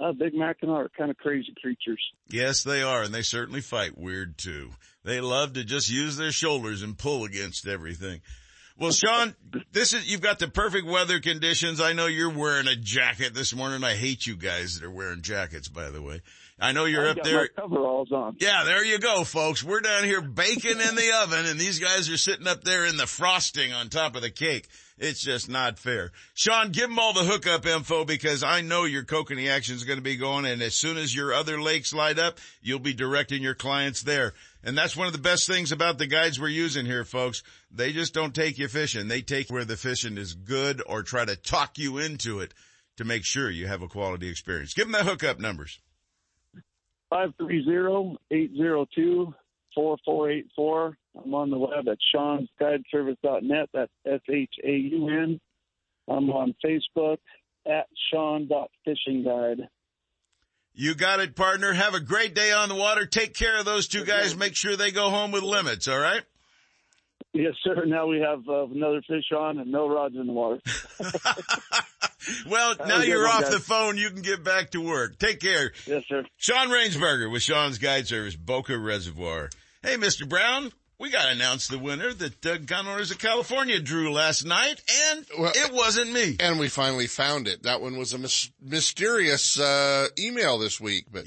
uh, big Mackinaw are kind of crazy creatures. Yes, they are, and they certainly fight weird too. They love to just use their shoulders and pull against everything. Well, Shaun, this is, you've got the perfect weather conditions. I know you're wearing a jacket this morning. I hate you guys that are wearing jackets, by the way. I know you're I've up there. coveralls on. Yeah, there you go, folks. We're down here baking in the oven and these guys are sitting up there in the frosting on top of the cake. It's just not fair. Shaun, give them all the hookup info because I know your kokanee action is going to be going and as soon as your other lakes light up, you'll be directing your clients there. And that's one of the best things about the guides we're using here, folks. They just don't take you fishing. They take where the fishing is good or try to talk you into it to make sure you have a quality experience. Give them the hookup numbers. 530-802-4484. I'm on the web at shaunsguideservice.net. That's S-H-A-U-N. I'm on Facebook at Guide. You got it, partner. Have a great day on the water. Take care of those two guys. Make sure they go home with limits, all right? Yes, sir. Now we have uh, another fish on and no rods in the water. well, now you're off guys. the phone. You can get back to work. Take care. Yes, sir. Shaun Rainsberger with Shaun's Guide Service, Boca Reservoir. Hey, Mr. Brown, we got to announce the winner that uh, Gun Owners of California drew last night, and well, it wasn't me. And we finally found it. That one was a mis- mysterious uh, email this week, but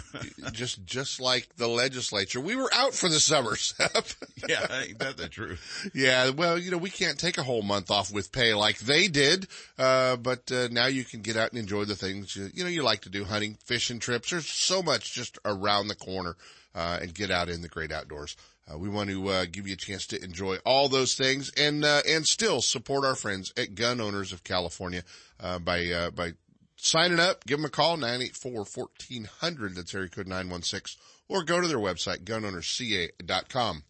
just just like the legislature, we were out for the summer. yeah, ain't that the truth? Yeah, well, you know, we can't take a whole month off with pay like they did, uh, but uh, now you can get out and enjoy the things you, you know you like to do: hunting, fishing trips. There's so much just around the corner. Uh, and get out in the great outdoors. Uh, we want to uh, give you a chance to enjoy all those things and uh, and still support our friends at Gun Owners of California uh, by uh, by signing up. Give them a call 984-1400. That's area code nine one six, or go to their website gunownersca.com.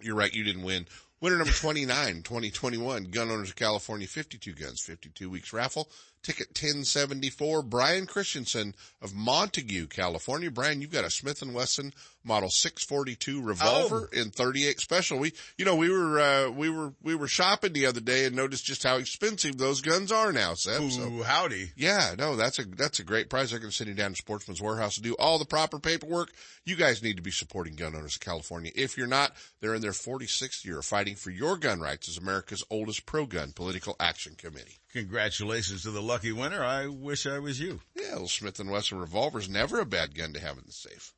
You're right, you didn't win. Winner number 29, 2021, Gun Owners of California, 52 guns, 52 weeks raffle. Ticket 1074, Brian Christensen of Montague, California. Brian, you've got a Smith & Wesson model 642 revolver oh. in 38 special. We, you know, we were, uh, we were, we were shopping the other day and noticed just how expensive those guns are now, Seth. Ooh, so, howdy. Yeah, no, that's a, that's a great price. I can send you down to Sportsman's Warehouse to do all the proper paperwork. You guys need to be supporting gun owners of California. If you're not, they're in their 46th year fighting for your gun rights as America's oldest pro-gun political action committee. Congratulations to the lucky winner. I wish I was you. Yeah, little Smith & Wesson revolver's never a bad gun to have in the safe.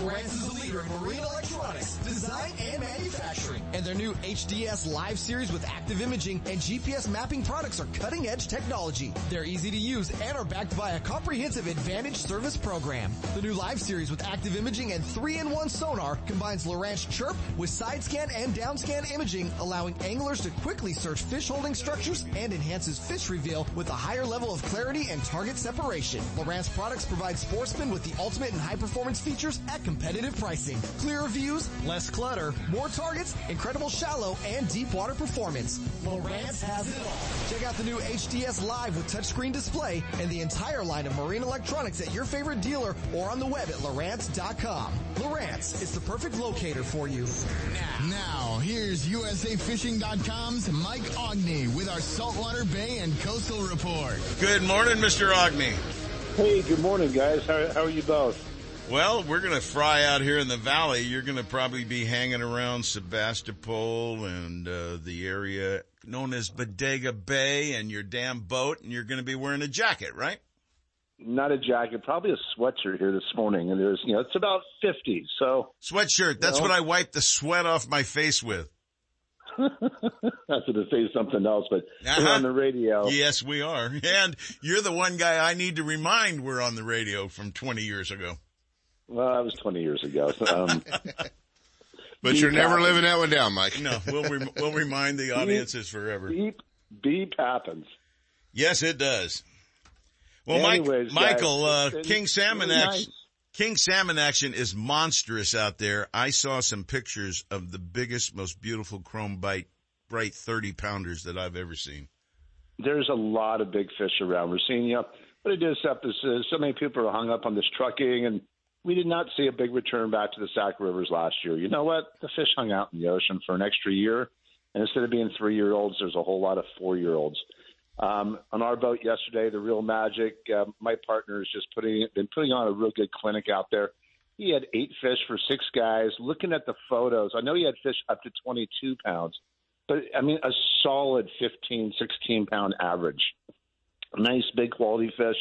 Lowrance is a leader in marine electronics, design, and manufacturing. And their new HDS Live series with active imaging and GPS mapping products are cutting edge technology. They're easy to use and are backed by a comprehensive advantage service program. The new Live series with active imaging and 3-in-1 sonar combines Lowrance Chirp with side scan and down scan imaging, allowing anglers to quickly search fish holding structures and enhances fish reveal with a higher level of clarity and target separation. Lowrance products provide sportsmen with the ultimate and high performance features at competitive pricing. Clearer views, less clutter, more targets, incredible shallow and deep water performance. Lowrance has it all. Check out the new HDS Live with touchscreen display and the entire line of marine electronics at your favorite dealer or on the web at Lowrance.com. Lowrance is the perfect locator for you. Now, now here's USAFishing.com's Mike Aughney with our Saltwater Bay and Coastal Report. Good morning, Mr. Aughney. Hey, good morning, guys. How, how are you both? Well, we're going to fry out here in the valley. You're going to probably be hanging around Sebastopol and uh, the area known as Bodega Bay and your damn boat, and you're going to be wearing a jacket, right? Not a jacket, probably a sweatshirt here this morning, and there's you know it's about fifty. So sweatshirt. That's you know, what I wipe the sweat off my face with. Going to say something else, but uh-huh. we're on the radio. Yes, we are. And you're the one guy I need to remind we're on the radio from 20 years ago. Well, that was 20 years ago. Um, but you're never happens. living that one down, Mike. No, we'll, re- we'll remind the audiences forever. Beep, beep happens. Yes, it does. Well, Anyways, Mike, Michael, uh, King Salmon really action, nice. King Salmon action is monstrous out there. I saw some pictures of the biggest, most beautiful chrome bite, bright 30 pounders that I've ever seen. There's a lot of big fish around. We're seeing, you know, what it is, up is uh, so many people are hung up on this trucking and we did not see a big return back to the Sac Rivers last year. You know what? The fish hung out in the ocean for an extra year. And instead of being three year olds, there's a whole lot of four year olds. Um, on our boat yesterday, the Reel Magic, uh, my partner has just putting been putting on a real good clinic out there. He had eight fish for six guys. Looking at the photos, I know he had fish up to 22 pounds, but I mean a solid 15, 16 pound average. Nice big quality fish.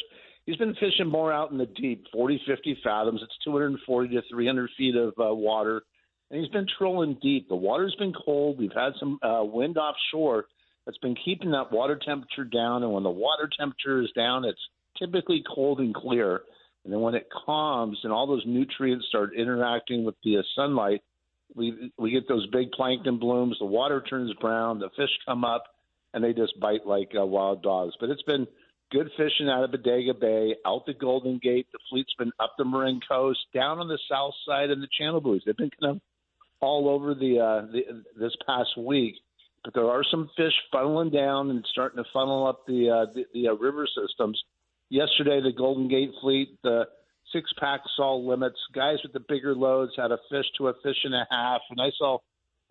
He's been fishing more out in the deep, 40, 50 fathoms. It's 240 to 300 feet of uh, water, and he's been trolling deep. The water's been cold. We've had some uh, wind offshore that's been keeping that water temperature down. And when the water temperature is down, it's typically cold and clear. And then when it calms and all those nutrients start interacting with the sunlight, we we get those big plankton blooms. The water turns brown. The fish come up, and they just bite like uh, wild dogs. But it's been good fishing out of Bodega Bay, out the Golden Gate. The fleet's been up the Marin Coast, down on the south side, and the Channel Buoys. They've been kind of all over the, uh, the this past week but there are some fish funneling down and starting to funnel up the uh, the, the uh, river systems. Yesterday, the Golden Gate fleet, the six pack saw limits. Guys with the bigger loads had a fish to a fish and a half, and I saw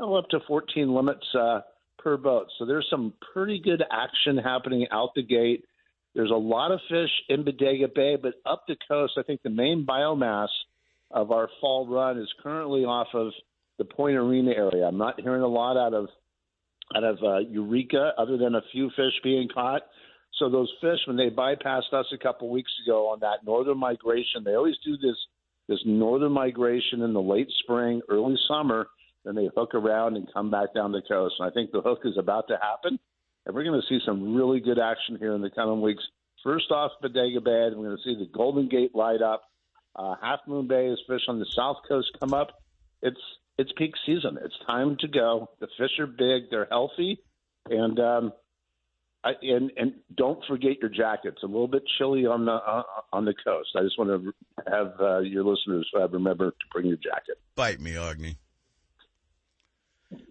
oh, up to 14 limits uh, per boat. So there's some pretty good action happening out the gate. There's a lot of fish in Bodega Bay, but up the coast, I think the main biomass of our fall run is currently off of the Point Arena area. I'm not hearing a lot out of out of uh, Eureka, other than a few fish being caught. So those fish, when they bypassed us a couple weeks ago on that northern migration, they always do this this northern migration in the late spring, early summer. Then they hook around and come back down the coast. And I think the hook is about to happen, and we're going to see some really good action here in the coming weeks. First off, Bodega Bay, we're going to see the Golden Gate light up. Uh, Half Moon Bay is fish on the south coast come up. It's it's peak season. It's time to go. The fish are big. They're healthy, and um, I, and and don't forget your jacket. It's a little bit chilly on the uh, on the coast. I just want to have uh, your listeners uh, remember to bring your jacket. Bite me, Aughney.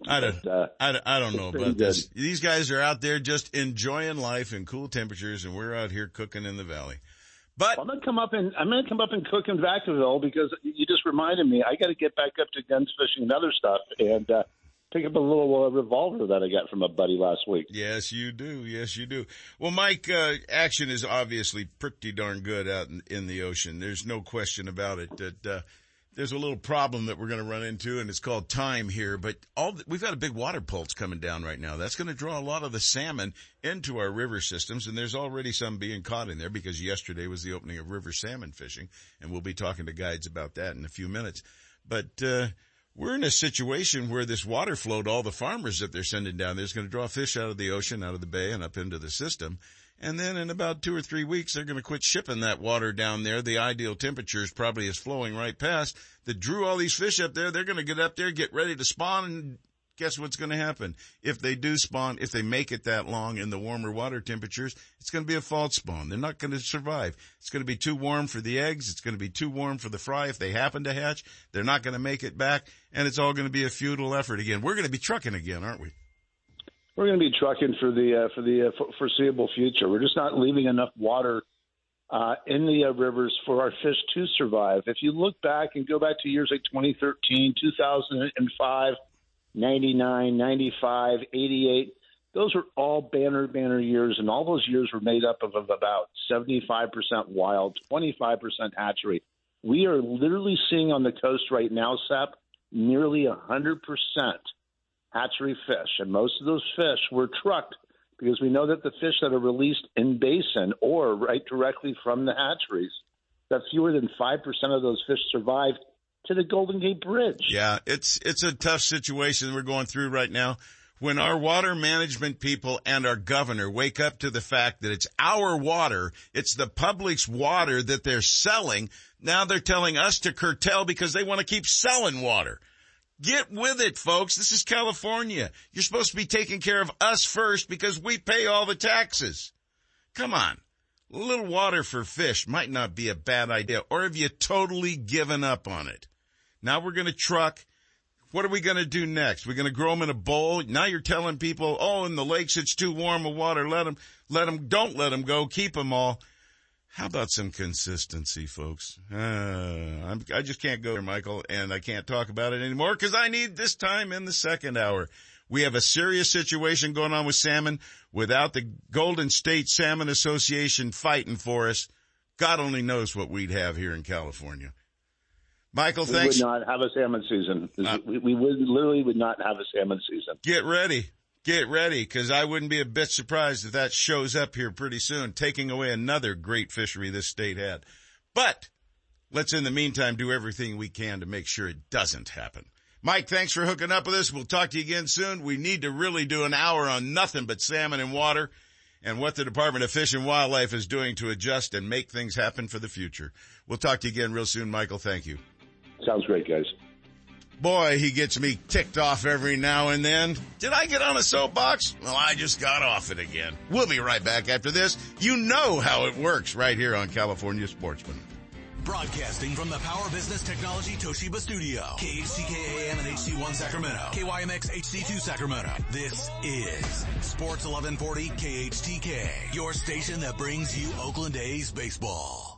I don't, but, uh, I, I don't know about this. These guys are out there just enjoying life in cool temperatures, and we're out here cooking in the valley. But I'm gonna come up and I'm gonna come up and cook in Vacaville because you just reminded me I got to get back up to Gone Fishing and other stuff and uh, pick up a little uh, revolver that I got from a buddy last week. Yes, you do. Yes, you do. Well, Mike, uh, action is obviously pretty darn good out in, in the ocean. There's no question about it. That uh, there's a little problem that we're going to run into, and it's called time here. But all the, we've got a big water pulse coming down right now. That's going to draw a lot of the salmon into our river systems, and there's already some being caught in there because yesterday was the opening of river salmon fishing, and we'll be talking to guides about that in a few minutes. But uh, we're in a situation where this water flow to all the farmers that they're sending down there is going to draw fish out of the ocean, out of the bay, and up into the system. And then in about two or three weeks, they're going to quit shipping that water down there. The ideal temperature is probably is flowing right past that drew all these fish up there. They're going to get up there, get ready to spawn and guess what's going to happen? If they do spawn, if they make it that long in the warmer water temperatures, it's going to be a false spawn. They're not going to survive. It's going to be too warm for the eggs. It's going to be too warm for the fry. If they happen to hatch, they're not going to make it back and it's all going to be a futile effort again. We're going to be trucking again, aren't we? We're going to be trucking for the uh, for the uh, foreseeable future. We're just not leaving enough water uh, in the uh, rivers for our fish to survive. If you look back and go back to years like 2013, 2005, 99, 95, 88, those were all banner banner years, and all those years were made up of, of about 75% wild, 25% hatchery. We are literally seeing on the coast right now, Sep, nearly 100% hatchery fish. And most of those fish were trucked because we know that the fish that are released in basin or right directly from the hatcheries, that fewer than 5% of those fish survive to the Golden Gate Bridge. Yeah, it's, it's a tough situation we're going through right now when our water management people and our governor wake up to the fact that it's our water, it's the public's water that they're selling, now they're telling us to curtail because they want to keep selling water. Get with it, folks. This is California. You're supposed to be taking care of us first because we pay all the taxes. Come on. A little water for fish might not be a bad idea. Or have you totally given up on it? Now we're going to truck. What are we going to do next? We're going to grow them in a bowl. Now you're telling people, oh, in the lakes it's too warm of water. Let them, let them, don't let them go. Keep them all. How about some consistency, folks? Uh, i just can't go there, Michael, and I can't talk about it anymore because I need this time in the second hour. We have a serious situation going on with salmon without the Golden State Salmon Association fighting for us. God only knows what we'd have here in California. Michael, thanks. We would not have a salmon season. Uh, we, we would literally would not have a salmon season. Get ready. Get ready, because I wouldn't be a bit surprised if that shows up here pretty soon, taking away another great fishery this state had. But let's in the meantime do everything we can to make sure it doesn't happen. Mike, thanks for hooking up with us. We'll talk to you again soon. We need to really do an hour on nothing but salmon and water and what the Department of Fish and Wildlife is doing to adjust and make things happen for the future. We'll talk to you again real soon, Michael. Thank you. Sounds great, guys. Boy, he gets me ticked off every now and then. Did I get on a soapbox? Well, I just got off it again. We'll be right back after this. You know how it works right here on California Sportsman. Broadcasting from the Power Business Technology Toshiba Studio. KHCKAM and HD1 Sacramento. KYMX HD2 Sacramento. This is Sports 1140 KHTK. Your station that brings you Oakland A's baseball.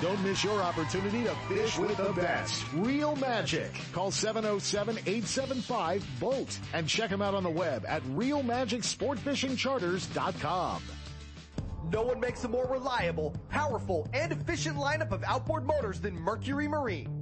Don't miss your opportunity to fish with the best. Reel Magic. Call 707-875-BOAT and check them out on the web at reelmagicsportfishingcharters.com. No one makes a more reliable, powerful, and efficient lineup of outboard motors than Mercury Marine.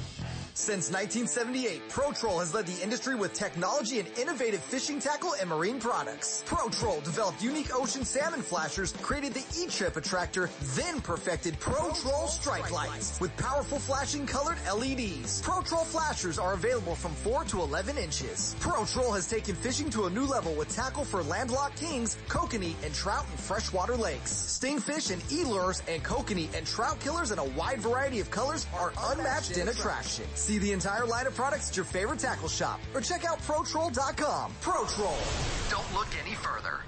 Since 1978, ProTroll has led the industry with technology and innovative fishing tackle and marine products. ProTroll developed unique ocean salmon flashers, created the E-Chip attractor, then perfected ProTroll strike lights with powerful flashing colored LEDs. ProTroll flashers are available from 4 to 11 inches. ProTroll has taken fishing to a new level with tackle for landlocked kings, kokanee, and trout in freshwater lakes. Stingfish and e-lures and kokanee and trout killers in a wide variety of colors are unmatched in attraction. See the entire line of products at your favorite tackle shop or check out ProTroll.com. ProTroll. Don't look any further.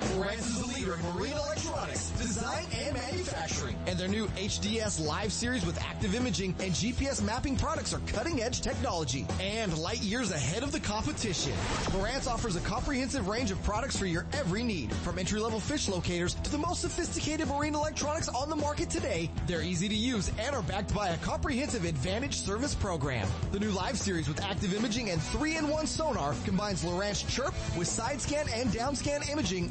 Lowrance is the leader in marine electronics, design and manufacturing. And their new HDS Live series with active imaging and GPS mapping products are cutting edge technology and light years ahead of the competition. Lowrance offers a comprehensive range of products for your every need. From entry level fish locators to the most sophisticated marine electronics on the market today, they're easy to use and are backed by a comprehensive advantage service program. The new Live series with active imaging and 3-in-1 sonar combines Lowrance Chirp with side scan and down scan imaging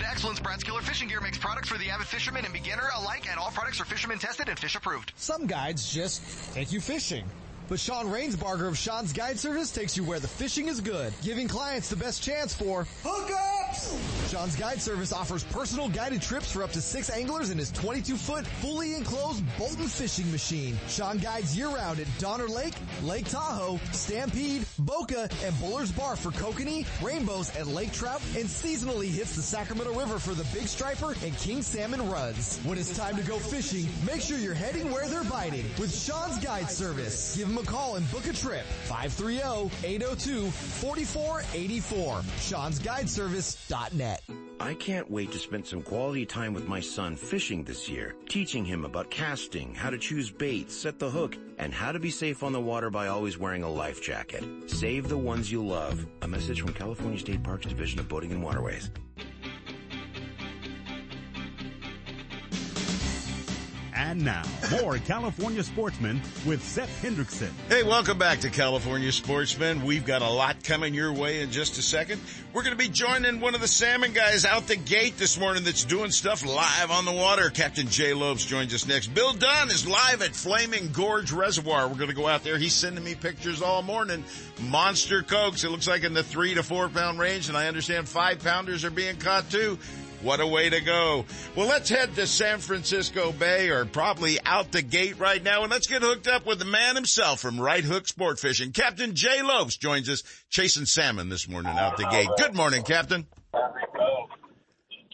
excellence, Brad's Killer Fishing Gear makes products for the avid fisherman and beginner alike, and all products are fisherman tested and fish approved. Some guides just take you fishing. But Shaun Rainsbarger of Shaun's Guide Service takes you where the fishing is good, giving clients the best chance for hookups! Shaun's Guide Service offers personal guided trips for up to six anglers in his 22-foot, fully enclosed Bolton fishing machine. Shaun guides year-round at Donner Lake, Lake Tahoe, Stampede, Boca, and Bullards Bar for kokanee, rainbows, and lake trout, and seasonally hits the Sacramento River for the big striper and king salmon runs. When it's time to go fishing, make sure you're heading where they're biting with Shaun's Guide Service. Give him a call and book a trip. 530-802-4484. Shaun'sGuideservice.net. I can't wait to spend some quality time with my son fishing this year, teaching him about casting, how to choose bait, set the hook, and how to be safe on the water by always wearing a life jacket. Save the ones you love. A message from California State Parks Division of Boating and Waterways. And now, more California sportsmen with Seth Hendrickson. Hey, welcome back to California Sportsmen. We've got a lot coming your way in just a second. We're going to be joining one of the salmon guys out the gate this morning that's doing stuff live on the water. Captain Jay Lopes joins us next. Bill Dunn is live at Flaming Gorge Reservoir. We're going to go out there. He's sending me pictures all morning. Monster Cokes. It looks like in the three to four pound range, and I understand five pounders are being caught too. What a way to go. Well, let's head to San Francisco Bay or probably out the gate right now and let's get hooked up with the man himself from Right Hook Sport Fishing. Captain Jay Lopes joins us chasing salmon this morning out the gate. Good morning, Captain.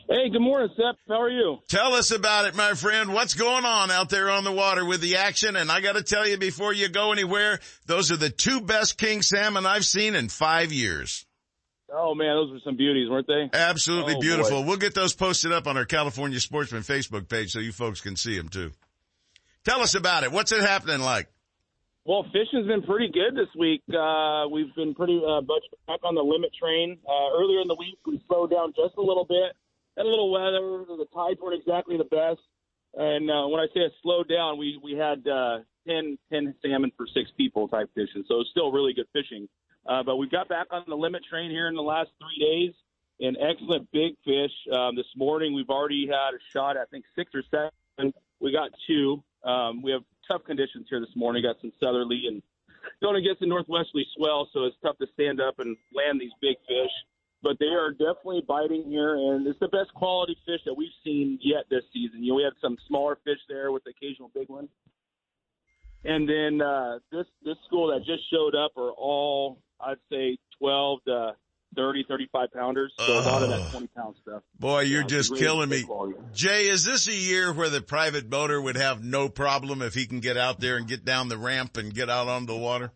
Hey, good morning, Seth. How are you? Tell us about it, my friend. What's going on out there on the water with the action? And I gotta tell you before you go anywhere, those are the two best king salmon I've seen in five years. Oh man, those were some beauties, weren't they? Absolutely Oh, beautiful. boy. We'll get those posted up on our California Sportsman Facebook page so you folks can see them too. Tell us about it. What's it happening like? Well, fishing's been pretty good this week. Uh, we've been pretty uh, much back on the limit train. Uh, earlier in the week, we slowed down just a little bit. Had a little weather. The tides weren't exactly the best. And uh, when I say it slowed down, we we had uh, 10, 10 salmon for six people type fishing. So it's still really good fishing. Uh, but we've got back on the limit train here in the last three days. And excellent big fish. Um, this morning we've already had a shot. I think six or seven. We got two. Um, we have tough conditions here this morning. Got some southerly and going against the northwesterly swell, so it's tough to stand up and land these big fish. But they are definitely biting here, and it's the best quality fish that we've seen yet this season. You know, we had some smaller fish there with the occasional big one. And then uh, this this school that just showed up are all I'd say 12 to 30, 35 pounders. So a lot of that 20 pound stuff. Boy, you're Yeah, just really killing me. Jay, is this a year where the private boater would have no problem if he can get out there and get down the ramp and get out onto the water?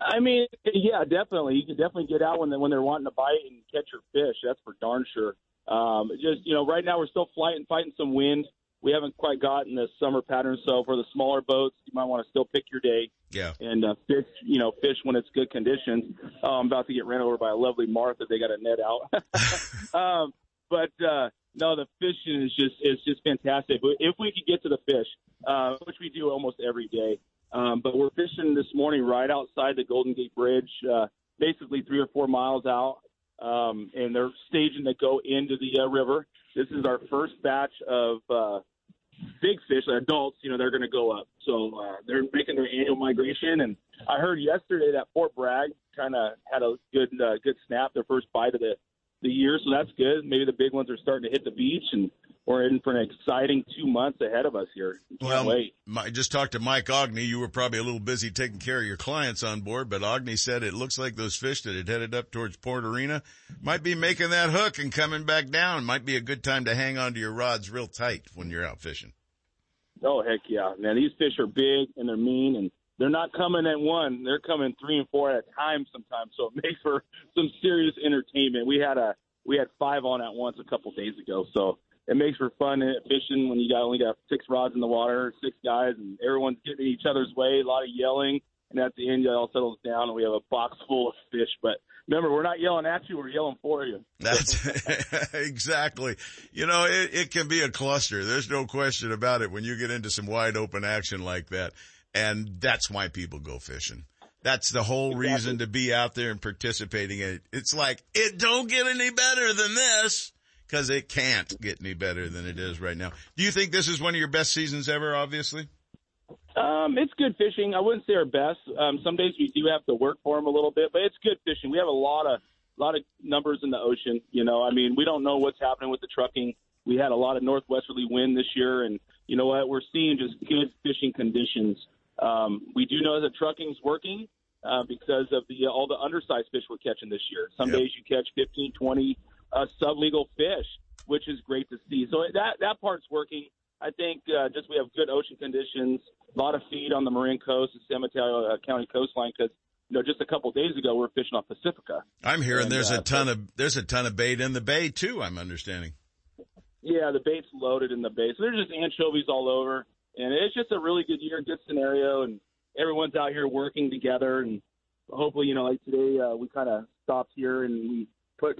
I mean, yeah, definitely. You can definitely get out when they when they're wanting to bite and catch your fish. That's for darn sure. Um, just you know, right now we're still fighting fighting some wind. We haven't quite gotten the summer pattern, so for the smaller boats, you might want to still pick your day Yeah. and uh, fish. You know, fish when it's good conditions. Oh, I'm about to get ran over by a lovely Martha. They got a net out. um, but uh, no, the fishing is just is just fantastic. But If we could get to the fish, uh, which we do almost every day, um, but we're fishing this morning right outside the Golden Gate Bridge, uh, basically three or four miles out, um, and they're staging to go into the uh, river. This is our first batch of uh, big fish, adults, you know, they're going to go up. So uh, they're making their annual migration. And I heard yesterday that Fort Bragg kind of had a good uh, good snap, their first bite of the the year, so that's good. Maybe the big ones are starting to hit the beach, and we're in for an exciting two months ahead of us here. Well, wait. I just talked to Mike Aughney. You were probably a little busy taking care of your clients on board, but Aughney said it looks like those fish that had headed up towards Point Arena might be making that hook and coming back down. Might be a good time to hang onto your rods real tight when you're out fishing. Oh heck yeah, man! These fish are big and they're mean, and they're not coming at one; they're coming three and four at a time sometimes. So it makes for some serious entertainment. We had a we had five on at once a couple days ago, so it makes for fun fishing when you got only got six rods in the water, six guys, and everyone's getting in each other's way. A lot of yelling, and at the end, it all settles down, and we have a box full of fish. But remember, we're not yelling at you; we're yelling for you. That's exactly. You know, it, it can be a cluster. There's no question about it when you get into some wide open action like that, and that's why people go fishing. That's the whole exactly. reason to be out there and participating in it. It's like, it don't get any better than this because it can't get any better than it is right now. Do you think this is one of your best seasons ever, obviously? Um, it's good fishing. I wouldn't say our best. Um, some days we do have to work for them a little bit, but it's good fishing. We have a lot of, lot of numbers in the ocean. You know, I mean, we don't know what's happening with the trucking. We had a lot of northwesterly wind this year, and you know what? We're seeing just good fishing conditions. Um, we do know that trucking's working uh, because of the all the undersized fish we're catching this year. Some yep. days you catch 15, 20 uh, sublegal fish, which is great to see. So that that part's working. I think uh, just we have good ocean conditions, a lot of feed on the Marin Coast, the San Mateo uh, County coastline, because you know just a couple of days ago we are fishing off Pacifica. I'm hearing and, there's uh, a ton of there's a ton of bait in the bay too. I'm understanding. Yeah, the bait's loaded in the bay, so there's just anchovies all over, and it's just a really good year, good scenario, and everyone's out here working together, and hopefully, you know, like today uh, we kind of stopped here and we put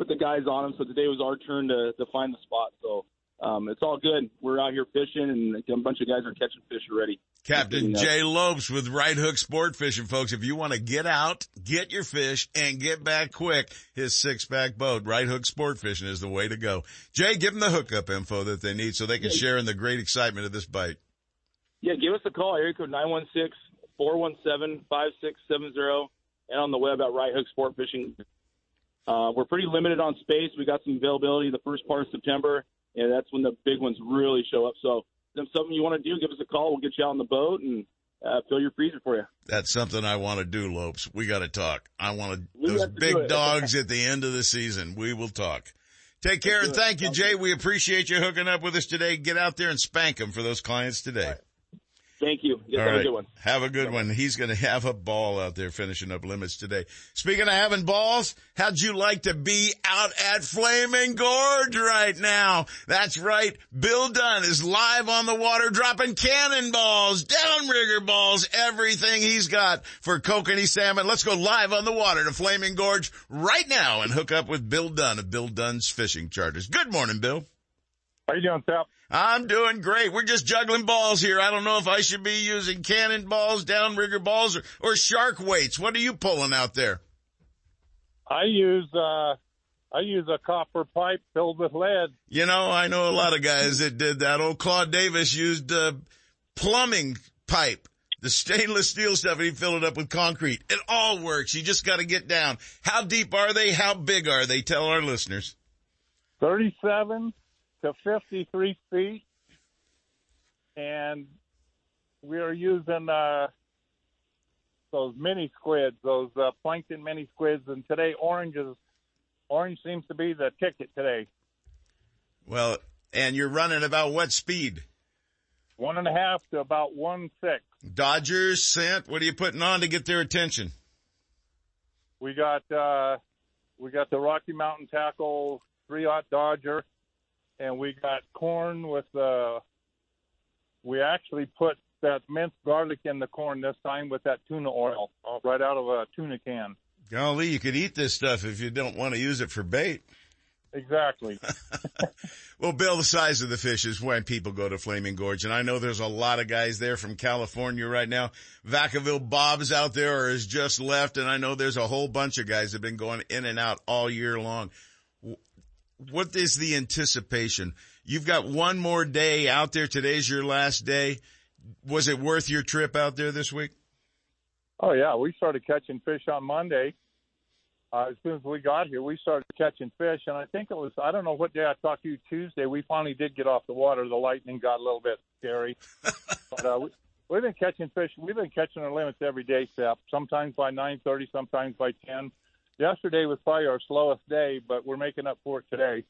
put the guys on them. So today was our turn to to find the spot. So um, it's all good. We're out here fishing, and a bunch of guys are catching fish already. Captain Jay Lopes with Right Hook Sport Fishing, folks. If you want to get out, get your fish, and get back quick, his six-pack boat, Right Hook Sport Fishing, is the way to go. Jay, give them the hookup info that they need so they can share in the great excitement of this bite. Yeah, give us a call, area code 916-417-5670, and on the web at Right Hook Sport Fishing. Uh, we're pretty limited on space. We got some availability the first part of September, and that's when the big ones really show up. So if something you want to do, give us a call. We'll get you out on the boat and uh, fill your freezer for you. That's something I want to do, Lopes. We got to talk. I want to, those big dogs at the end of the season. We will talk. Take care and thank you, Jay. We appreciate you hooking up with us today. Get out there and spank them for those clients today. Thank you. Yes, All have right. a good one. Have a good one. He's going to have a ball out there finishing up limits today. Speaking of having balls, how'd you like to be out at Flaming Gorge right now? That's right. Bill Dunn is live on the water dropping cannonballs, downrigger balls, everything he's got for kokanee salmon. Let's go live on the water to Flaming Gorge right now and hook up with Bill Dunn of Bill Dunn's Fishing Charters. Good morning, Bill. How you doing, Sap? I'm doing great. We're just juggling balls here. I don't know if I should be using cannon balls, downrigger balls, or, or shark weights. What are you pulling out there? I use uh I use a copper pipe filled with lead. You know, I know a lot of guys that did that. Old Claude Davis used a plumbing pipe, the stainless steel stuff, and he filled it up with concrete. It all works. You just got to get down. How deep are they? How big are they? Tell our listeners. Thirty-seven to 53 feet, and we are using uh, those mini squids, those uh, plankton mini squids, and today orange is orange seems to be the ticket today. Well, and you're running about what speed? One and a half to about one six. Dodgers scent. What are you putting on to get their attention? We got uh, we got the Rocky Mountain Tackle three aught Dodger and we got corn with uh we actually put that minced garlic in the corn this time with that tuna oil right out of a tuna can. Golly, you could eat this stuff if you don't want to use it for bait. Exactly. well, Bill, the size of the fish is when people go to Flaming Gorge, and I know there's a lot of guys there from California right now. Vacaville Bob's out there or has just left, and I know there's a whole bunch of guys that have been going in and out all year long what is the anticipation? You've got one more day out there. Today's your last day. Was it worth your trip out there this week? Oh yeah, we started catching fish on Monday. Uh, as soon as we got here, we started catching fish, and I think it was I don't know what day I talked to you Tuesday. We finally did get off the water. The lightning got a little bit scary, but uh, we, we've been catching fish. We've been catching our limits every day, Sep. Sometimes by nine thirty, sometimes by ten. Yesterday was probably our slowest day, but we're making up for it today.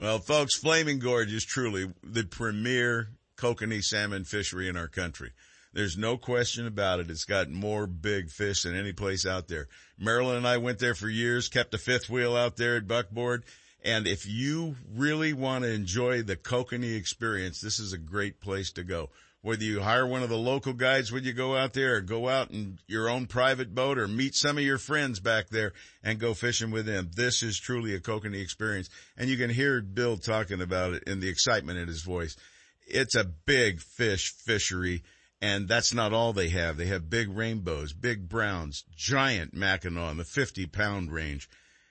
Well, folks, Flaming Gorge is truly the premier kokanee salmon fishery in our country. There's no question about it. It's got more big fish than any place out there. Marilyn and I went there for years, kept a fifth wheel out there at Buckboard. And if you really want to enjoy the kokanee experience, this is a great place to go. Whether you hire one of the local guides when you go out there or go out in your own private boat or meet some of your friends back there and go fishing with them. This is truly a kokanee experience. And you can hear Bill talking about it in the excitement in his voice. It's a big fish fishery and that's not all they have. They have big rainbows, big browns, giant Mackinaw in the 50 pound range.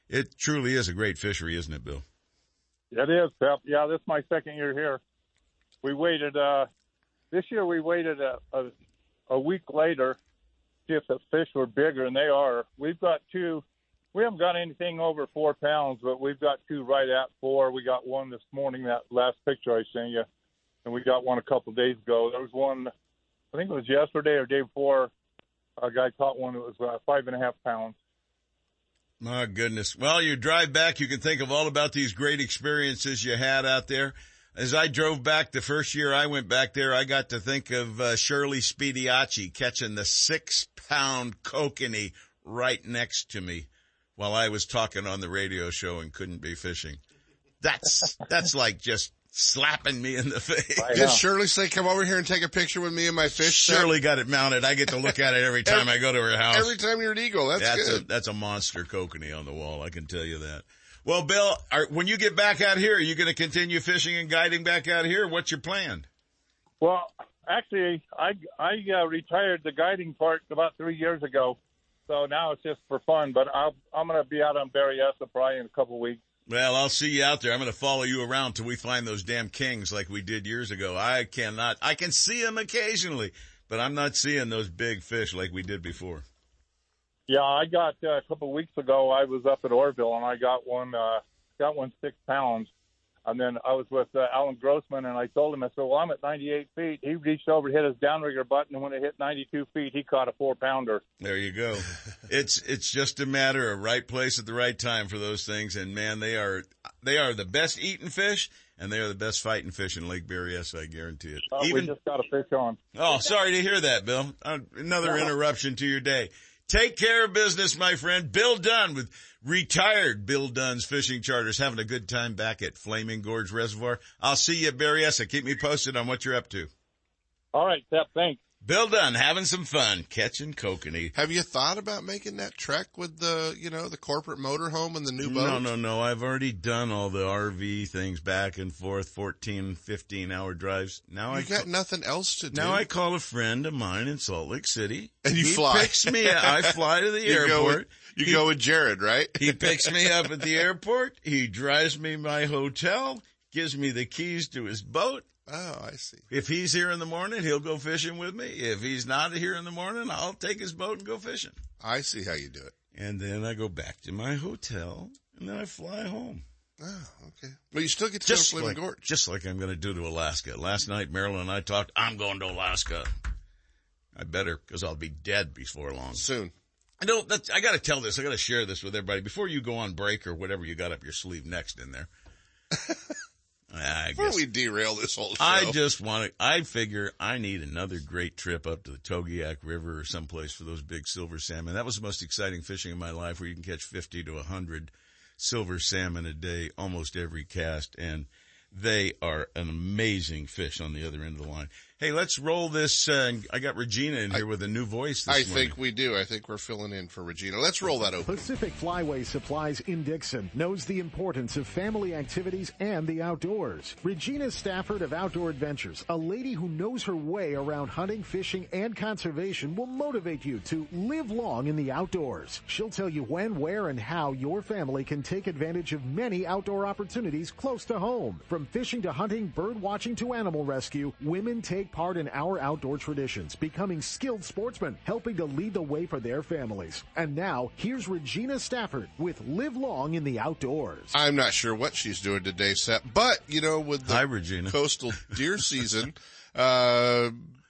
It truly is a great fishery, isn't it, Bill? It is, Pep. Yeah, this is my second year here. We waited, uh, this year we waited a, a, a week later see if the fish were bigger, and they are. We've got two, we haven't got anything over four pounds, but we've got two right at four. We got one this morning, that last picture I sent you, and we got one a couple of days ago. There was one I think it was yesterday or day before. A guy caught one that was uh, five and a half pounds. My goodness. Well, you drive back, you can think of all about these great experiences you had out there. As I drove back the first year I went back there, I got to think of uh, Shirley Spediacci catching the six pound kokanee right next to me while I was talking on the radio show and couldn't be fishing. That's, that's like just slapping me in the face. Did Shirley say, come over here and take a picture with me and my fish? Shirley got it mounted. I get to look at it every time I go to her house. Every time you're an eagle. That's, that's good. A, that's a monster kokanee on the wall. I can tell you that. Well, Bill, are, when you get back out here, are you going to continue fishing and guiding back out here? What's your plan? Well, actually, I I uh, retired the guiding part about three years ago, so now it's just for fun. But I'll, I'm going to be out on Berryessa probably in a couple of weeks. Well, I'll see you out there. I'm going to follow you around till we find those damn kings like we did years ago. I cannot, I can see them occasionally, but I'm not seeing those big fish like we did before. Yeah, I got uh, a couple of weeks ago. I was up at Oroville and I got one, uh, got one six pounds, and then I was with uh, Alan Grossman, and I told him, I said, "Well, I'm at 98 feet." He reached over, hit his downrigger button, and when it hit 92 feet, he caught a four pounder. There you go. it's it's just a matter of right place at the right time for those things, and man, they are they are the best eating fish, and they are the best fighting fish in Lake Berryessa. I guarantee it. Uh, Even we just got a fish on. oh, sorry to hear that, Bill. Uh, another interruption to your day. Take care of business, my friend. Bill Dunn with retired Bill Dunn's Fishing Charters having a good time back at Flaming Gorge Reservoir. I'll see you at Berryessa. Keep me posted on what you're up to. All right, Seth, thanks. Bill Dunn having some fun catching kokanee. Have you thought about making that trek with the, you know, the corporate motorhome and the new boat? No, no, no. I've already done all the RV things back and forth, 14, 15 hour drives. Now You I got nothing else to do. Now I call a friend of mine in Salt Lake City. And you he fly. picks me up. I fly to the You go airport. with- you He- go with Jared, right? he picks me up at the airport. He drives me my hotel, gives me the keys to his boat. Oh, I see. If he's here in the morning, he'll go fishing with me. If he's not here in the morning, I'll take his boat and go fishing. I see how you do it. And then I go back to my hotel and then I fly home. Oh, okay. Well, you still get to Just go to like, Gorge. just like I'm going to do to Alaska. Last night, Marilyn and I talked, I'm going to Alaska. I better because I'll be dead before long. Soon. I know that's, I got to tell this. I got to share this with everybody before you go on break or whatever you got up your sleeve next in there. I Before guess we derail this whole show. I just want to, I figure I need another great trip up to the Togiak River or someplace for those big silver salmon. That was the most exciting fishing in my life where you can catch 50 to 100 silver salmon a day, almost every cast. And They are an amazing fish on the other end of the line. Hey, let's roll this. Uh, I got Regina in here I, with a new voice. This I morning. think we do. I think we're filling in for Regina. Let's roll that open. Pacific Flyway Supplies in Dixon knows the importance of family activities and the outdoors. Regina Stafford of Outdoor Adventures, a lady who knows her way around hunting, fishing, and conservation, will motivate you to live long in the outdoors. She'll tell you when, where, and how your family can take advantage of many outdoor opportunities close to home. From fishing to hunting, bird watching to animal rescue, women take take part in our outdoor traditions, becoming skilled sportsmen, helping to lead the way for their families. And now, here's Regina Stafford with Live Long in the Outdoors. I'm not sure what she's doing today, Seth, but, you know, with the Hi, Regina. coastal deer season, uh,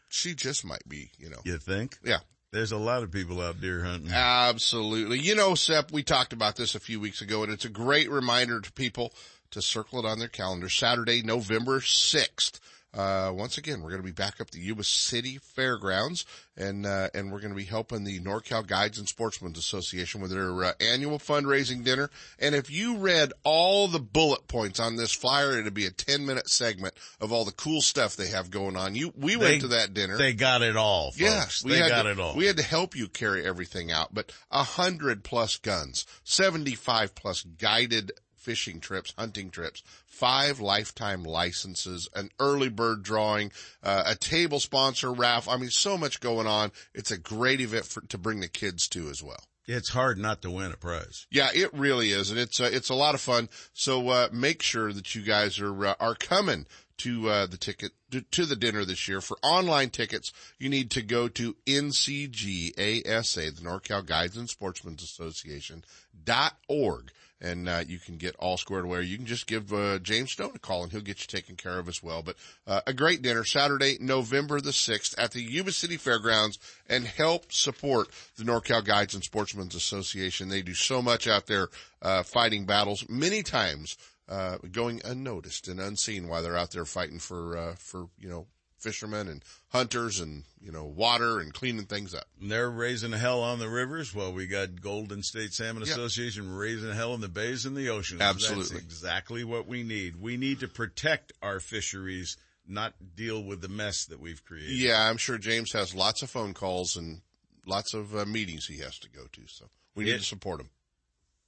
she just might be, you know. You think? Yeah. There's a lot of people out deer hunting. Absolutely. You know, Sep, we talked about this a few weeks ago, and it's a great reminder to people to circle it on their calendar. Saturday, November 6th. Uh, once again, we're going to be back up the Yuba City Fairgrounds and, uh, and we're going to be helping the NorCal Guides and Sportsmen's Association with their uh, annual fundraising dinner. And if you read all the bullet points on this flyer, it'd be a 10 minute segment of all the cool stuff they have going on. You, we they, went to that dinner. They got it all. Folks. Yes, we got to, it all. We had to help you carry everything out, but a hundred plus guns, 75 plus guided fishing trips, hunting trips, five lifetime licenses, an early bird drawing, uh, a table sponsor raffle. I mean, so much going on. It's a great event for, to bring the kids to as well. It's hard not to win a prize. Yeah, it really is, and it's uh, it's a lot of fun. So uh, make sure that you guys are uh, are coming to uh, the ticket to, to, the dinner this year. For online tickets, you need to go to NCGASA, the NorCal Guides and Sportsmen's Association dot org and uh, you can get all squared away. You can just give uh, James Stone a call, and he'll get you taken care of as well. But uh, a great dinner Saturday, November the sixth, at the Yuba City Fairgrounds, and help support the NorCal Guides and Sportsmen's Association. They do so much out there uh, fighting battles, many times uh, going unnoticed and unseen while they're out there fighting for uh, for you know fishermen and hunters and, you know, water and cleaning things up. And they're raising hell on the rivers. Well, we got Golden State Salmon. Association raising hell in the bays and the oceans. Absolutely. That's exactly what we need. We need to protect our fisheries, not deal with the mess that we've created. Yeah, I'm sure James has lots of phone calls and lots of uh, meetings he has to go to. So we need it, to support him.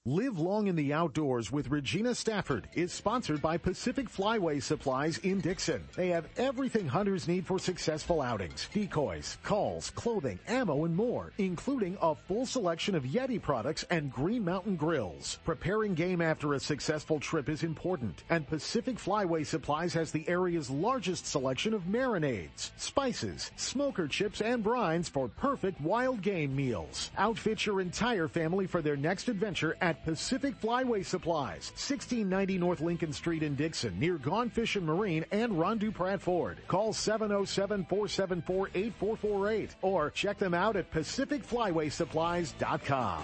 Live Long in the Outdoors with Regina Stafford is sponsored by Pacific Flyway Supplies in Dixon. They have everything hunters need for successful outings. Decoys, calls, clothing, ammo, and more, including a full selection of Yeti products and Green Mountain grills. Preparing game after a successful trip is important, and Pacific Flyway Supplies has the area's largest selection of marinades, spices, smoker chips, and brines for perfect wild game meals. Outfit your entire family for their next adventure at Pacific Flyway Supplies, 1690 North Lincoln Street in Dixon, near Gone Fishing Marine and Ron Pratt Ford. Call 707-474-8448 or check them out at pacificflywaysupplies.com.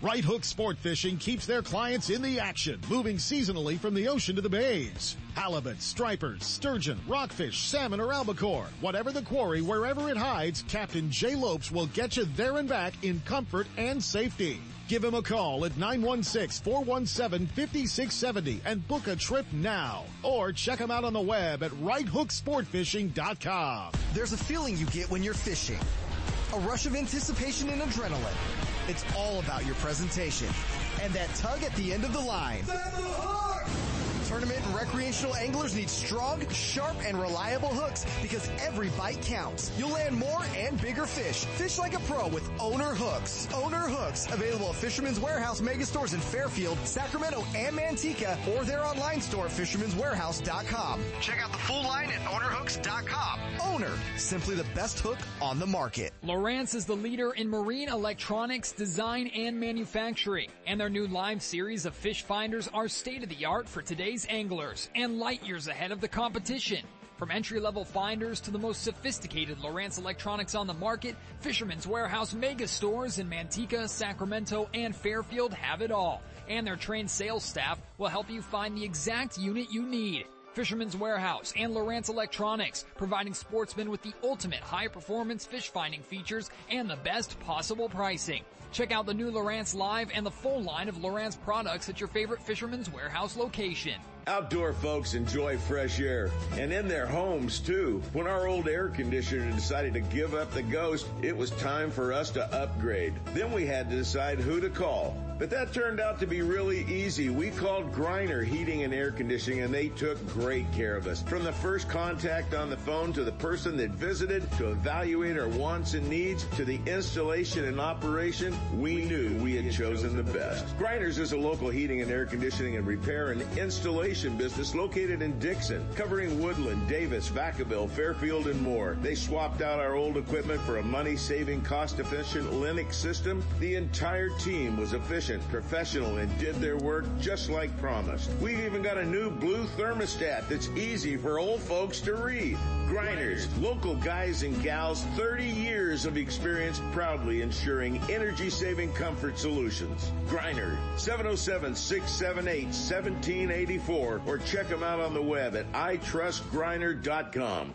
Right Hook Sport Fishing keeps their clients in the action, moving seasonally from the ocean to the bays. Halibut, stripers, sturgeon, rockfish, salmon, or albacore. Whatever the quarry, wherever it hides, Captain Jay Lopes will get you there and back in comfort and safety. Give him a call at 916-417-5670 and book a trip now. Or check him out on the web at righthooksportfishing.com. There's a feeling you get when you're fishing. A rush of anticipation and adrenaline. It's all about your presentation. And that tug at the end of the line. Tournament and recreational anglers need strong, sharp, and reliable hooks because every bite counts. You'll land more and bigger fish. Fish like a pro with Owner Hooks. Owner Hooks, available at Fisherman's Warehouse mega stores in Fairfield, Sacramento, and Manteca, or their online store at fisherman'swarehouse.com. Check out the full line at ownerhooks.com. Owner, simply the best hook on the market. Lowrance is the leader in marine electronics design and manufacturing, and their new live series of fish finders are state of the art for today's anglers and light years ahead of the competition. From entry-level finders to the most sophisticated Lowrance electronics on the market, Fisherman's Warehouse mega stores in Manteca, Sacramento, and Fairfield have it all. And their trained sales staff will help you find the exact unit you need. Fisherman's Warehouse and Lowrance Electronics, providing sportsmen with the ultimate high-performance fish finding features and the best possible pricing. Check out the new Lowrance Live and the full line of Lowrance products at your favorite Fisherman's Warehouse location. Outdoor folks enjoy fresh air and in their homes too. When our old air conditioner decided to give up the ghost, it was time for us to upgrade. Then we had to decide who to call. But that turned out to be really easy. We called Griner Heating and Air Conditioning and they took great care of us. From the first contact on the phone to the person that visited to evaluate our wants and needs to the installation and operation, we knew we had chosen the best. Griners is a local heating and air conditioning and repair and installation business located in Dixon, covering Woodland, Davis, Vacaville, Fairfield, and more. They swapped out our old equipment for a money-saving, cost-efficient Lennox system. The entire team was efficient, professional, and did their work just like promised. We've even got a new blue thermostat that's easy for old folks to read. Griners, local guys and gals, 30 years of experience proudly ensuring energy-saving comfort solutions. Griner, 707-678-1784 or check them out on the web at itrustgriner.com.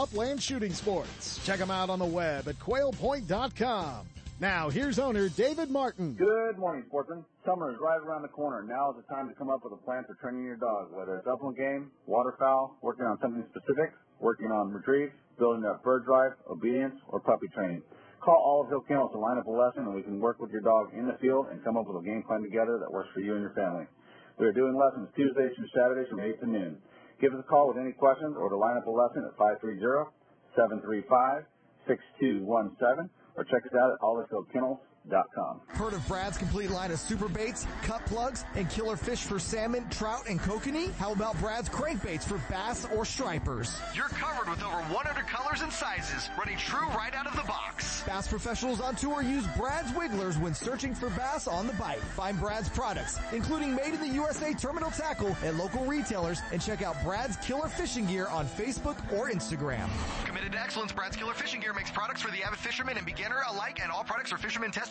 upland shooting sports. Check them out on the web at quailpoint.com. Now, here's owner David Martin. Good morning, sportsmen. Summer is right around the corner. Now is the time to come up with a plan for training your dog, whether it's upland game, waterfowl, working on something specific, working on retrieve, building up bird drive, obedience, or puppy training. Call Olive Hill Kennels to line up a lesson and we can work with your dog in the field and come up with a game plan together that works for you and your family. We are doing lessons Tuesdays through Saturdays from 8 to noon. Give us a call with any questions or to line up a lesson at 530-735-6217 or check us out at olivehillkennels.com. Heard of Brad's complete line of super baits, cut plugs, and killer fish for salmon, trout, and kokanee? How about Brad's crankbaits for bass or stripers? You're covered with over 100 colors and sizes, running true right out of the box. Bass professionals on tour use Brad's Wigglers when searching for bass on the bite. Find Brad's products, including made in the USA terminal tackle at local retailers, and check out Brad's Killer Fishing Gear on Facebook or Instagram. Committed to excellence, Brad's Killer Fishing Gear makes products for the avid fisherman and beginner alike, and all products are fisherman tested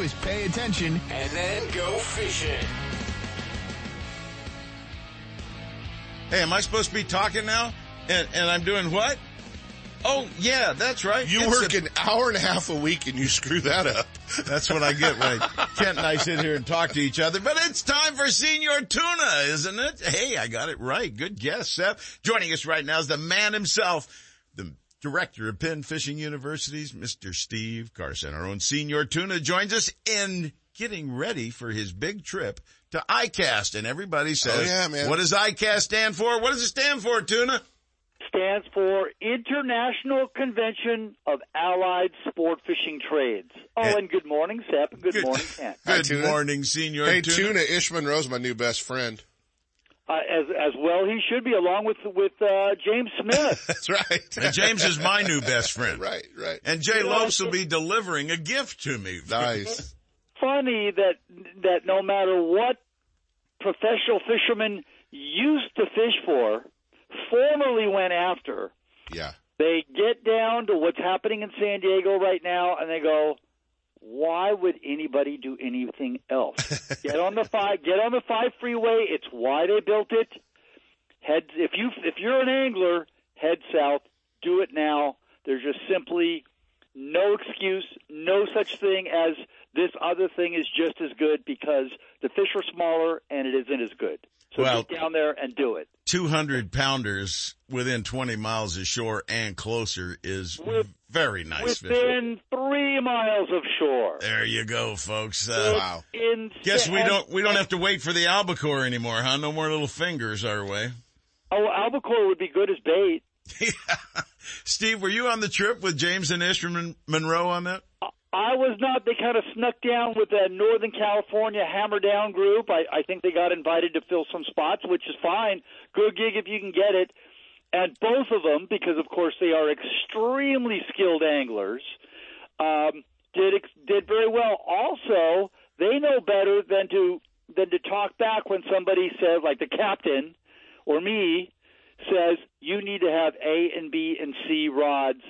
is pay attention and then go fishing. Hey, am I supposed to be talking now? And, and I'm doing what? Oh, yeah, that's right. You It's work a- an hour and a half a week and you screw that up. That's what I get when Kent and I sit here and talk to each other. But it's time for Senor Tuna, isn't it? Hey, I got it right. Good guess, Seth. Joining us right now is the man himself, the director of Penn Fishing University's Mr. Steve Carson. Our own Senor Tuna joins us in getting ready for his big trip to ICAST. And everybody oh, says, Oh, yeah, man. what does ICAST stand for? What does it stand for, Tuna? stands for International Convention of Allied Sport Fishing Trades. Oh, and good morning, Sep. Good, morning, Kent. Hi, Good morning, Senor Hey, Tuna. Tuna, Ish Monroe's my new best friend. Uh, as as well, he should be along with with uh, James Smith. That's right. And James is my new best friend. Right, right. And Jay Lopes will be delivering a gift to me. Nice. Funny that that no matter what professional fishermen used to fish for, formerly went after. Yeah. They get down to what's happening in San Diego right now, and they go, "Why would anybody do anything else? get on the five, get on the five freeway. It's why they built it. Head if you if you're an angler, head south. Do it now. There's just simply no excuse, no such thing as this other thing is just as good because the fish are smaller and it isn't as good. So Well- get down there and do it. 200 pounders within 20 miles of shore and closer is very nice. Within three miles of shore. There you go, folks. Uh, wow. Guess we don't we don't have to wait for the albacore anymore, huh? No more little fingers our way. Oh, albacore would be good as bait. Steve, were you on the trip with James and Ish Monroe on that? I was not. They kind of snuck down with a Northern California Hammer Down group. I, I think they got invited to fill some spots, which is fine. Good gig if you can get it. And both of them, because of course they are extremely skilled anglers, um, did did very well. Also, they know better than to than to talk back when somebody says, like the captain or me, says you need to have A and B and C rods,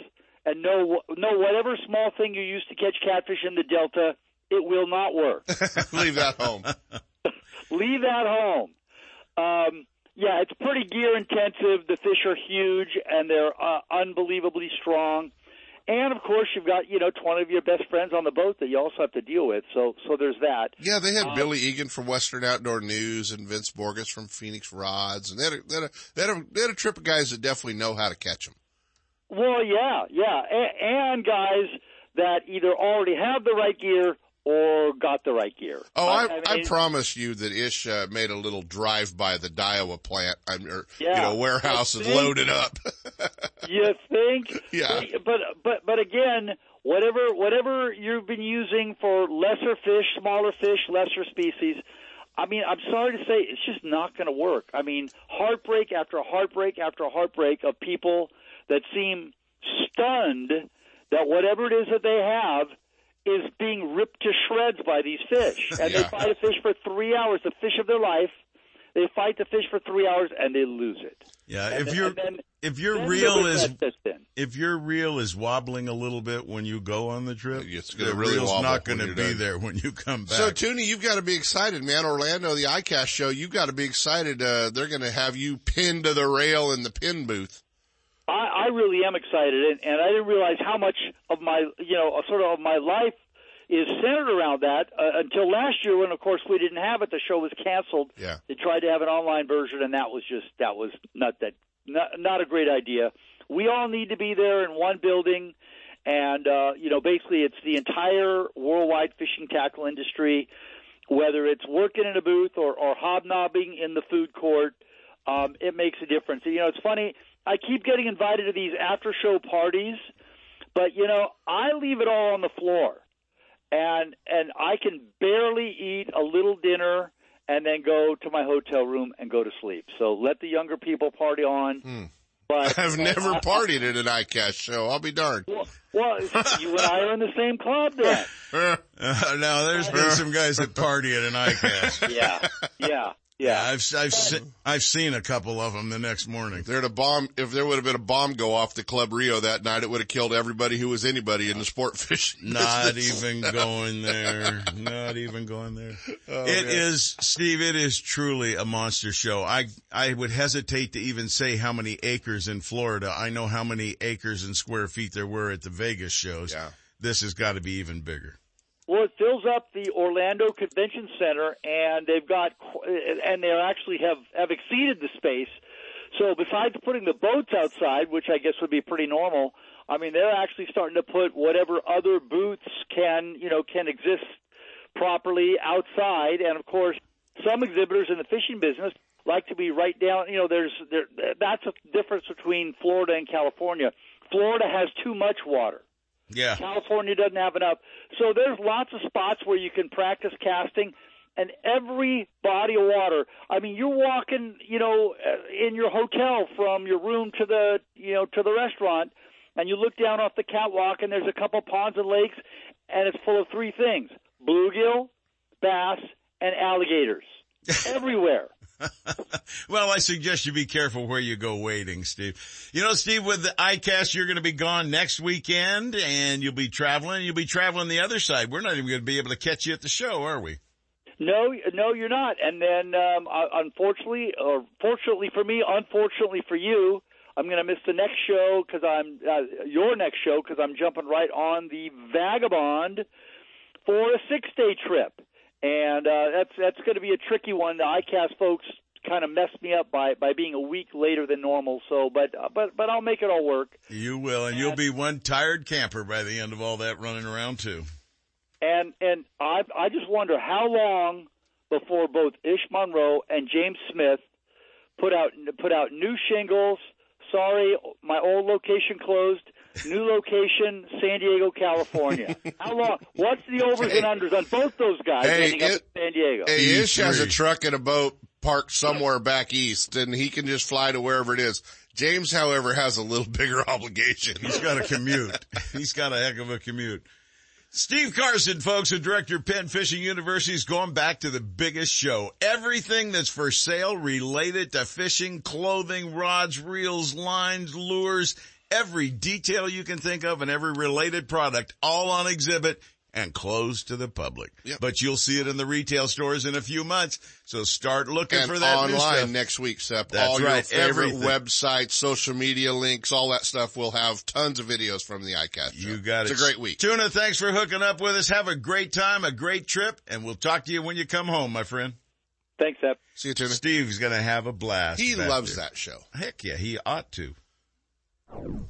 and no, no, whatever small thing you use to catch catfish in the delta, it will not work. Leave that home. Leave that home. Um, yeah, it's pretty gear intensive. The fish are huge and they're uh, unbelievably strong. And of course, you've got you know twenty of your best friends on the boat that you also have to deal with. So so there's that. Yeah, they had Um, Billy Egan from Western Outdoor News and Vince Borges from Phoenix Rods, and they had a, they had a, they had a, they had a trip of guys that definitely know how to catch them. Well, yeah, yeah, a- and guys that either already have the right gear or got the right gear. Oh, I, I, mean, promise you that Ish uh, made a little drive by the Daiwa plant, I'm, or, you know, warehouse and I loaded up. you think? Yeah. But but but again, whatever whatever you've been using for lesser fish, smaller fish, lesser species. I mean, I'm sorry to say, it's just not going to work. I mean, heartbreak after heartbreak after heartbreak of people that seem stunned that whatever it is that they have is being ripped to shreds by these fish. And they fight a fish for three hours, the fish of their life. They fight the fish for three hours and they lose it. Yeah, And if then- your and then- if your then reel the is regret if your reel is wobbling a little bit when you go on the trip, It's gonna the really reel's not going to be done. there when you come back. So, Tuna, you've got to be excited, man. Orlando, the ICAST show, you've got to be excited. Uh, they're going to have you pinned to the rail in the Penn booth. I, I really am excited, and, and I didn't realize how much of my, you know, sort of my life is centered around that uh, until last year, when of course we didn't have it. The show was canceled. Yeah. They tried to have an online version, and that was just that was not that not, not a great idea. We all need to be there in one building, and uh, you know, basically, it's the entire worldwide fishing tackle industry, whether it's working in a booth or, or hobnobbing in the food court. Um, it makes a difference. You know, it's funny. I keep getting invited to these after show parties, but you know, I leave it all on the floor, and and I can barely eat a little dinner and then go to my hotel room and go to sleep. So let the younger people party on. But I've never partied at an ICAST show. I'll be darned. well, you and I are in the same club then. Uh, now, there's been some guys that party at an ICAST. Yeah, yeah, yeah. I've I've se- I've seen a couple of them the next morning. There'd a bomb. If there would have been a bomb go off the Club Rio that night, it would have killed everybody who was anybody in the sport fishing. Not business. even going there. Not even going there. Oh, It man. is, Steve, it is truly a monster show. I, I would hesitate to even say how many acres in Florida. I know how many acres and square feet there were at the Vegas shows. Yeah. This has got to be even bigger. Well, it fills up the Orlando Convention Center, and they've got, and they actually have have exceeded the space. So besides putting the boats outside, which I guess would be pretty normal, I mean they're actually starting to put whatever other booths can you know can exist properly outside, and of course some exhibitors in the fishing business like to be right down. You know, there's there that's a difference between Florida and California. Florida has too much water. Yeah. California doesn't have enough. So there's lots of spots where you can practice casting and every body of water. I mean, you're walking, you know, uh, in your hotel from your room to the, you know, to the restaurant and you look down off the catwalk and there's a couple ponds and lakes and it's full of three things: bluegill, bass, and alligators. Everywhere. Well, I suggest you be careful where you go wading, Steve. You know, Steve, with the ICAST, you're going to be gone next weekend and you'll be traveling. You'll be traveling the other side. We're not even going to be able to catch you at the show, are we? No, no, you're not. And then, um, unfortunately, or fortunately for me, unfortunately for you, I'm going to miss the next show because I'm uh, your next show because I'm jumping right on the Vagabond for a six day trip, and uh, that's that's going to be a tricky one. The ICAST folks kind of messed me up by by being a week later than normal. So, but uh, but but I'll make it all work. You will, and, and you'll be one tired camper by the end of all that running around too. And and I I just wonder how long before both Ish Monroe and James Smith put out put out new shingles. Sorry, my old location closed. New location, San Diego, California. How long? What's the overs and unders on both those guys Hey, ending up it- in San Diego? Hey, Ish has a truck and a boat parked somewhere back east, and he can just fly to wherever it is. James, however, has a little bigger obligation. He's got a commute. He's got a heck of a commute. Steve Carson, folks, the director of Penn Fishing University is going back to the biggest show. Everything that's for sale related to fishing, clothing, rods, reels, lines, lures, every detail you can think of and every related product all on exhibit and closed to the public. But you'll see it in the retail stores in a few months. So start looking and for that new online stuff. next week, Sep. That's all your right, favorite everything. websites, social media links, all that stuff. We'll have tons of videos from the ICAST. Show. You got it. It's a great week. Tuna, thanks for hooking up with us. Have a great time, a great trip, and we'll talk to you when you come home, my friend. Thanks, Sep. See you, Tuna. Steve's gonna have a blast. He loves there. that show. Heck yeah, he ought to. Oh.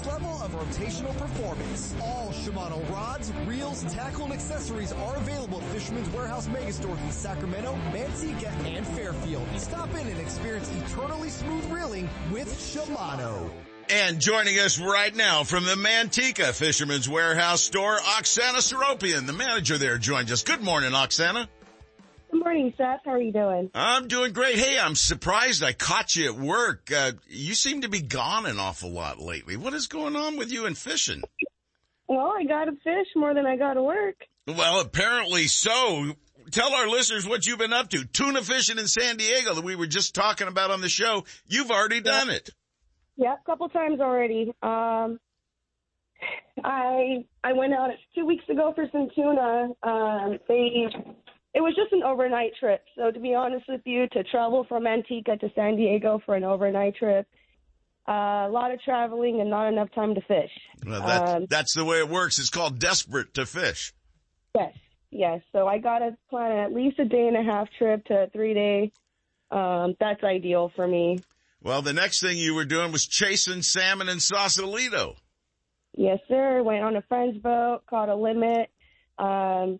level of rotational performance. All Shimano rods, reels, tackle, and accessories are available at Fisherman's Warehouse Megastores in Sacramento, Manteca, and Fairfield. Stop in and experience eternally smooth reeling with Shimano. And joining us right now from the Manteca Fisherman's Warehouse store, Oksana Seropian, the manager there, joins us. Good morning, Oksana. Good morning, Seth. How are you doing? I'm doing great. Hey, I'm surprised I caught you at work. Uh, you seem to be gone an awful lot lately. What is going on with you and fishing? Well, I got to fish more than I got to work. Well, apparently so. Tell our listeners what you've been up to. Tuna fishing in San Diego that we were just talking about on the show. You've already done it. Yeah, a couple times already. Um, I I went out two weeks ago for some tuna. Um, they it was just an overnight trip. So to be honest with you, to travel from Antigua to San Diego for an overnight trip, uh, a lot of traveling and not enough time to fish. Well, that's, Um, that's the way it works. It's called desperate to fish. Yes, yes. So I got to plan at least a day and a half trip to a three day. Um, that's ideal for me. Well, the next thing you were doing was chasing salmon in Sausalito. Yes, sir. Went on a friend's boat, caught a limit. Um,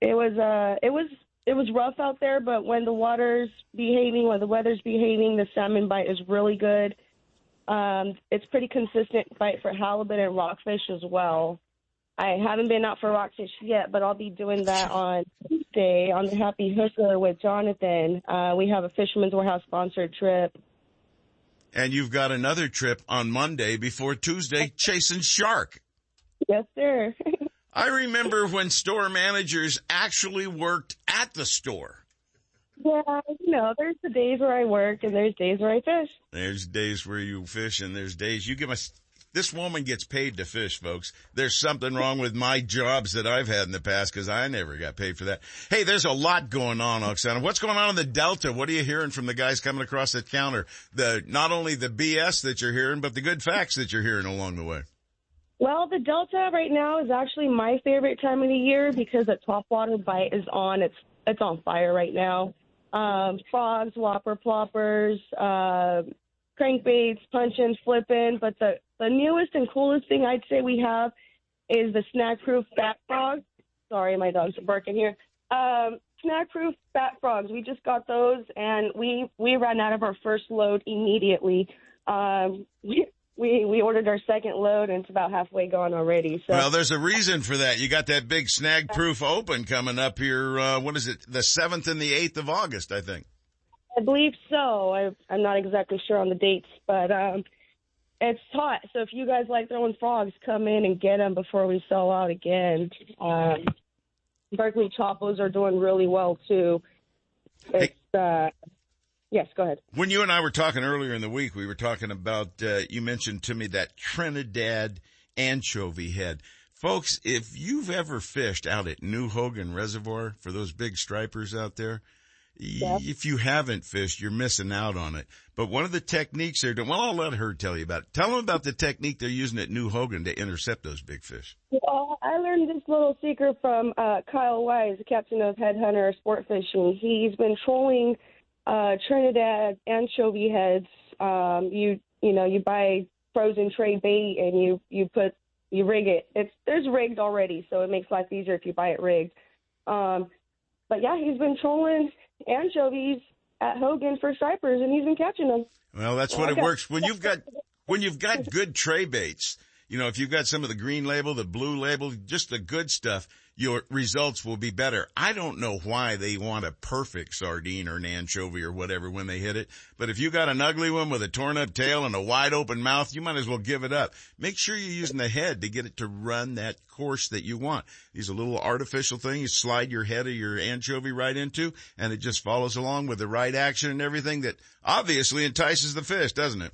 it was uh, it was it was rough out there, but when the water's behaving, when the weather's behaving, the salmon bite is really good. Um, it's pretty consistent bite for halibut and rockfish as well. I haven't been out for rockfish yet, but I'll be doing that on Tuesday on the Happy Hooker with Jonathan. Uh, we have a Fisherman's Warehouse sponsored trip. And you've got another trip on Monday before Tuesday chasing shark. Yes, sir. I remember when store managers actually worked at the store. Yeah, you know, there's the days where I work and there's days where I fish. There's days where you fish and there's days you give us, this woman gets paid to fish, folks. There's something wrong with my jobs that I've had in the past because I never got paid for that. Hey, there's a lot going on, Oksana. What's going on in the Delta? What are you hearing from the guys coming across the counter? The, not only the BS that you're hearing, but the good facts that you're hearing along the way. Well, the Delta right now is actually my favorite time of the year because the topwater bite is on. It's it's on fire right now. Um, frogs, whopper ploppers, uh, crankbaits, punch-ins, flipping. But the the newest and coolest thing I'd say we have is the snag-proof fat frog. Sorry, my dogs are barking here. Um, snag-proof bat frogs. We just got those, and we we ran out of our first load immediately. Um, we, we we ordered our second load, and it's about halfway gone already. So Well, there's a reason for that. You got that big snag proof open coming up here. Uh, what is it? The 7th and the 8th of August, I think. I believe so. I, I'm not exactly sure on the dates, but um, it's hot. So if you guys like throwing frogs, come in and get them before we sell out again. Um, Berkley Choppos are doing really well too. It's uh, yes, go ahead. When you and I were talking earlier in the week, we were talking about, uh, you mentioned to me that Trinidad anchovy head. Folks, if you've ever fished out at New Hogan Reservoir for those big stripers out there, y- if you haven't fished, you're missing out on it. But one of the techniques they're doing, well, I'll let her tell you about it. Tell them about the technique they're using at New Hogan to intercept those big fish. Well, I learned this little secret from uh, Kyle Wise, the captain of Headhunter Sport Fishing. He's been trolling uh, Trinidad anchovy heads. Um, you you know you buy frozen tray bait and you you put you rig it. It's there's rigged already, so it makes life easier if you buy it rigged. Um, but yeah, he's been trolling anchovies at Hogan for stripers, and he's been catching them. Well, that's what it works when you've got when you've got good tray baits. You know, if you've got some of the green label, the blue label, just the good stuff, your results will be better. I don't know why they want a perfect sardine or an anchovy or whatever when they hit it, but if you got an ugly one with a torn up tail and a wide open mouth, you might as well give it up. Make sure you're using the head to get it to run that course that you want. These are little artificial things you slide your head or your anchovy right into and it just follows along with the right action and everything that obviously entices the fish, doesn't it?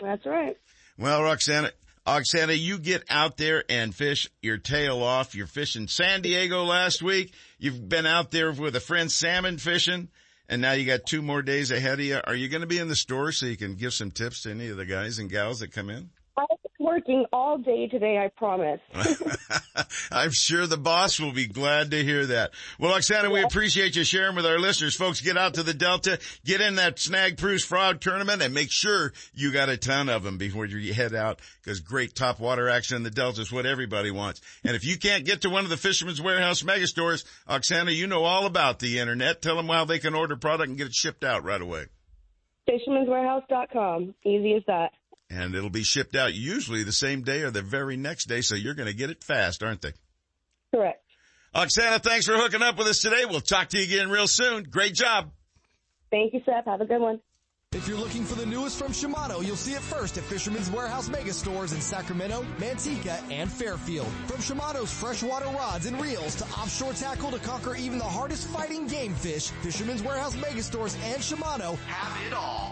That's right. Well, Roxana, Oksana, you get out there and fish your tail off. You're fishing San Diego last week. You've been out there with a friend salmon fishing and now you got two more days ahead of you. Are you going to be in the store so you can give some tips to any of the guys and gals that come in? Working all day today. I promise. I'm sure the boss will be glad to hear that. Well, Oksana, we appreciate you sharing with our listeners. Folks, get out to the Delta, get in that Snag Proof Frog tournament and make sure you got a ton of them before you head out because great top water action in the Delta is what everybody wants. And if you can't get to one of the Fisherman's Warehouse mega stores, Oksana, you know all about the internet. Tell them how they can order product and get it shipped out right away. Fisherman'sWarehouse.com. Easy as that. And it'll be shipped out usually the same day or the very next day. So you're going to get it fast, aren't they? Correct. Oksana, thanks for hooking up with us today. We'll talk to you again real soon. Great job. Thank you, Seth. Have a good one. If you're looking for the newest from Shimano, you'll see it first at Fisherman's Warehouse mega stores in Sacramento, Manteca, and Fairfield. From Shimano's freshwater rods and reels to offshore tackle to conquer even the hardest fighting game fish, Fisherman's Warehouse mega stores and Shimano have it all.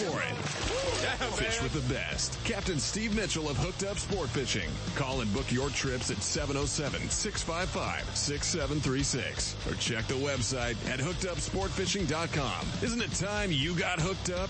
for it. Fish with the best. Captain Steve Mitchell of Hooked Up Sport Fishing. Call and book your trips at 707-655-6736 or check the website at hookedupsportfishing.com. Isn't it time you got hooked up?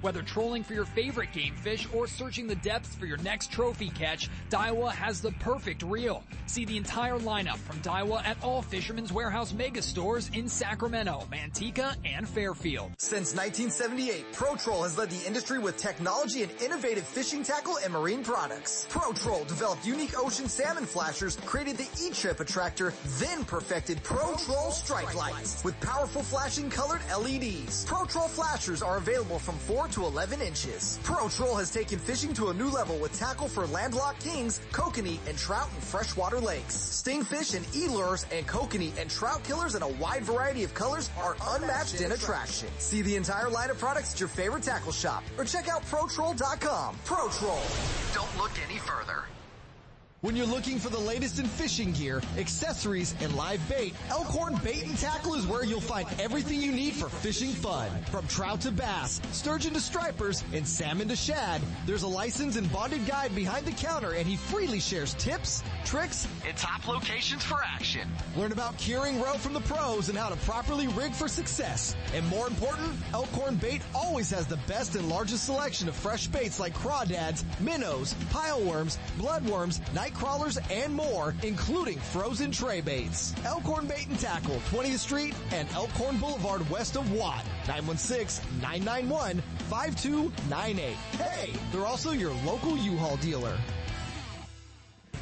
Whether trolling for your favorite game fish or searching the depths for your next trophy catch, Daiwa has the perfect reel. See the entire lineup from Daiwa at all Fisherman's Warehouse mega stores in Sacramento, Manteca, and Fairfield. Since 1978, ProTroll has led the industry with technology and innovative fishing tackle and marine products. ProTroll developed unique ocean salmon flashers, created the E-Chip attractor, then perfected ProTroll strike lights with powerful flashing colored LEDs. ProTroll flashers are available from 4 to 11 inches. Pro Troll has taken fishing to a new level with tackle for landlocked kings, kokanee, and trout in freshwater lakes. Stingfish and e-lures and kokanee and trout killers in a wide variety of colors are unmatched in attraction. See the entire line of products at your favorite tackle shop or check out ProTroll.com. Pro Troll. Don't look any further. When you're looking for the latest in fishing gear, accessories, and live bait, Elkhorn Bait and Tackle is where you'll find everything you need for fishing fun. From trout to bass, sturgeon to stripers, and salmon to shad, there's a licensed and bonded guide behind the counter and he freely shares tips, tricks, and top locations for action. Learn about curing roe from the pros and how to properly rig for success. And more important, Elkhorn Bait always has the best and largest selection of fresh baits like crawdads, minnows, pileworms, bloodworms, night crawlers, and more, including frozen tray baits. Elkhorn Bait and Tackle, 20th Street and Elkhorn Boulevard west of Watt. 916-991-5298. Hey, they're also your local U-Haul dealer.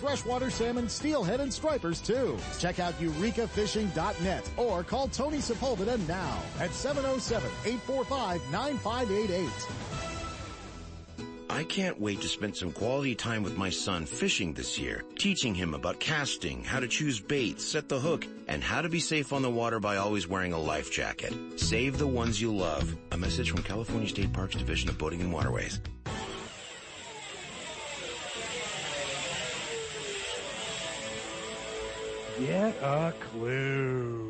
freshwater salmon, steelhead, and stripers too. Check out eurekafishing.net or call Tony Sepulveda now at 707-845-9588. I can't wait to spend some quality time with my son fishing this year, teaching him about casting, how to choose bait, set the hook, and how to be safe on the water by always wearing a life jacket. Save the ones you love. A message from California State Parks Division of Boating and Waterways. Get a clue.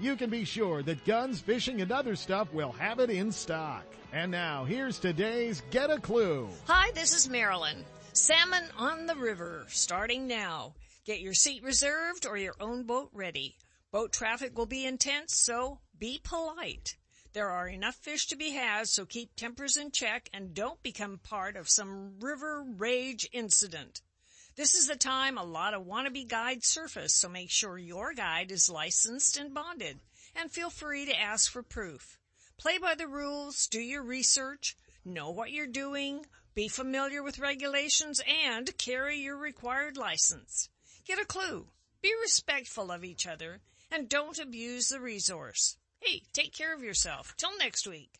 you can be sure that guns, fishing, and other stuff will have it in stock. And now, here's today's Get a Clue. Hi, this is Marilyn. Salmon on the river, starting now. Get your seat reserved or your own boat ready. Boat traffic will be intense, so be polite. There are enough fish to be had, so keep tempers in check and don't become part of some river rage incident. This is the time a lot of wannabe guides surface, so make sure your guide is licensed and bonded, and feel free to ask for proof. Play by the rules, do your research, know what you're doing, be familiar with regulations, and carry your required license. Get a clue, be respectful of each other, and don't abuse the resource. Hey, take care of yourself. Till next week.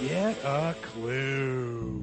Get a clue.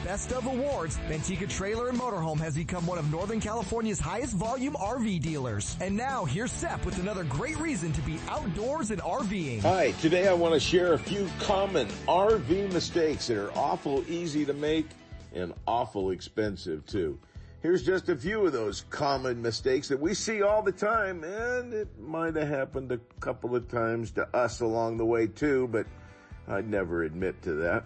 Best of Awards, Manteca Trailer and Motorhome has become one of Northern California's highest volume RV dealers. And now here's Sep with another great reason to be outdoors and RVing. Hi, today I want to share a few common RV mistakes that are awful easy to make and awful expensive too. Here's just a few of those common mistakes that we see all the time, and it might have happened a couple of times to us along the way too, but I'd never admit to that.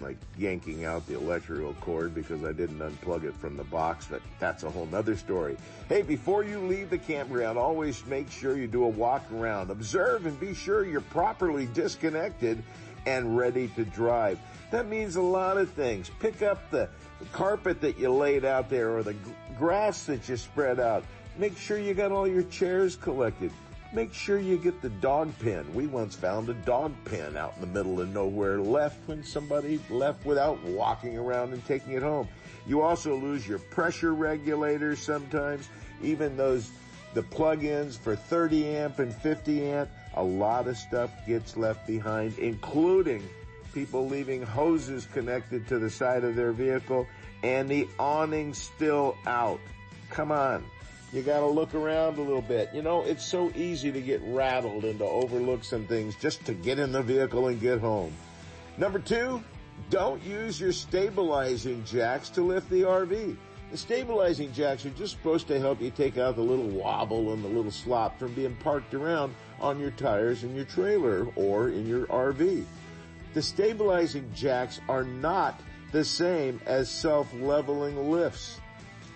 Like yanking out the electrical cord because I didn't unplug it from the box, but that's a whole nother story. Hey, before you leave the campground, always make sure you do a walk around. Observe and be sure you're properly disconnected and ready to drive. That means a lot of things. Pick up the carpet that you laid out there or the grass that you spread out. Make sure you got all your chairs collected. Make sure you get the dog pen. We once found a dog pen out in the middle of nowhere left when somebody left without walking around and taking it home. You also lose your pressure regulators sometimes, even those, the plug-ins for 30 amp and 50 amp. A lot of stuff gets left behind, including people leaving hoses connected to the side of their vehicle and the awning still out. Come on. You gotta look around a little bit. You know, it's so easy to get rattled and to overlook some things just to get in the vehicle and get home. Number two, don't use your stabilizing jacks to lift the RV. The stabilizing jacks are just supposed to help you take out the little wobble and the little slop from being parked around on your tires in your trailer or in your RV. The stabilizing jacks are not the same as self-leveling lifts.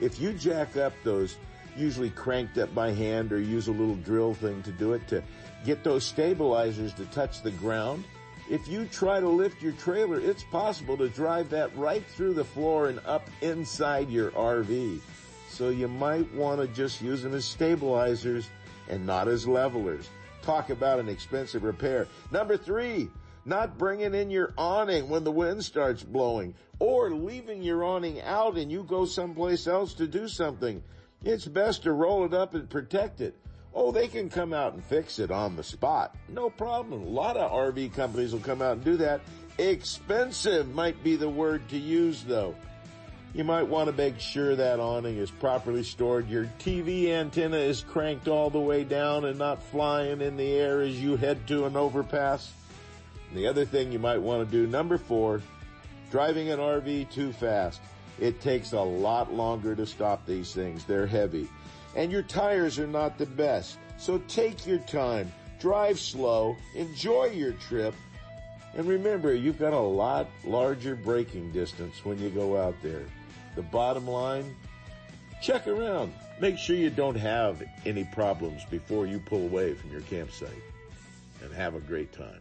If you jack up those usually cranked up by hand or use a little drill thing to do it to get those stabilizers to touch the ground. If you try to lift your trailer, it's possible to drive that right through the floor and up inside your RV. So you might want to just use them as stabilizers and not as levelers. Talk about an expensive repair. Number three, not bringing in your awning when the wind starts blowing or leaving your awning out and you go someplace else to do something. It's best to roll it up and protect it. Oh, they can come out and fix it on the spot. No problem. A lot of RV companies will come out and do that. Expensive might be the word to use though. You might want to make sure that awning is properly stored. Your TV antenna is cranked all the way down and not flying in the air as you head to an overpass. And the other thing you might want to do, number four, driving an RV too fast. It takes a lot longer to stop these things. They're heavy. And your tires are not the best. So take your time. Drive slow. Enjoy your trip. And remember, you've got a lot larger braking distance when you go out there. The bottom line, check around. Make sure you don't have any problems before you pull away from your campsite. And have a great time.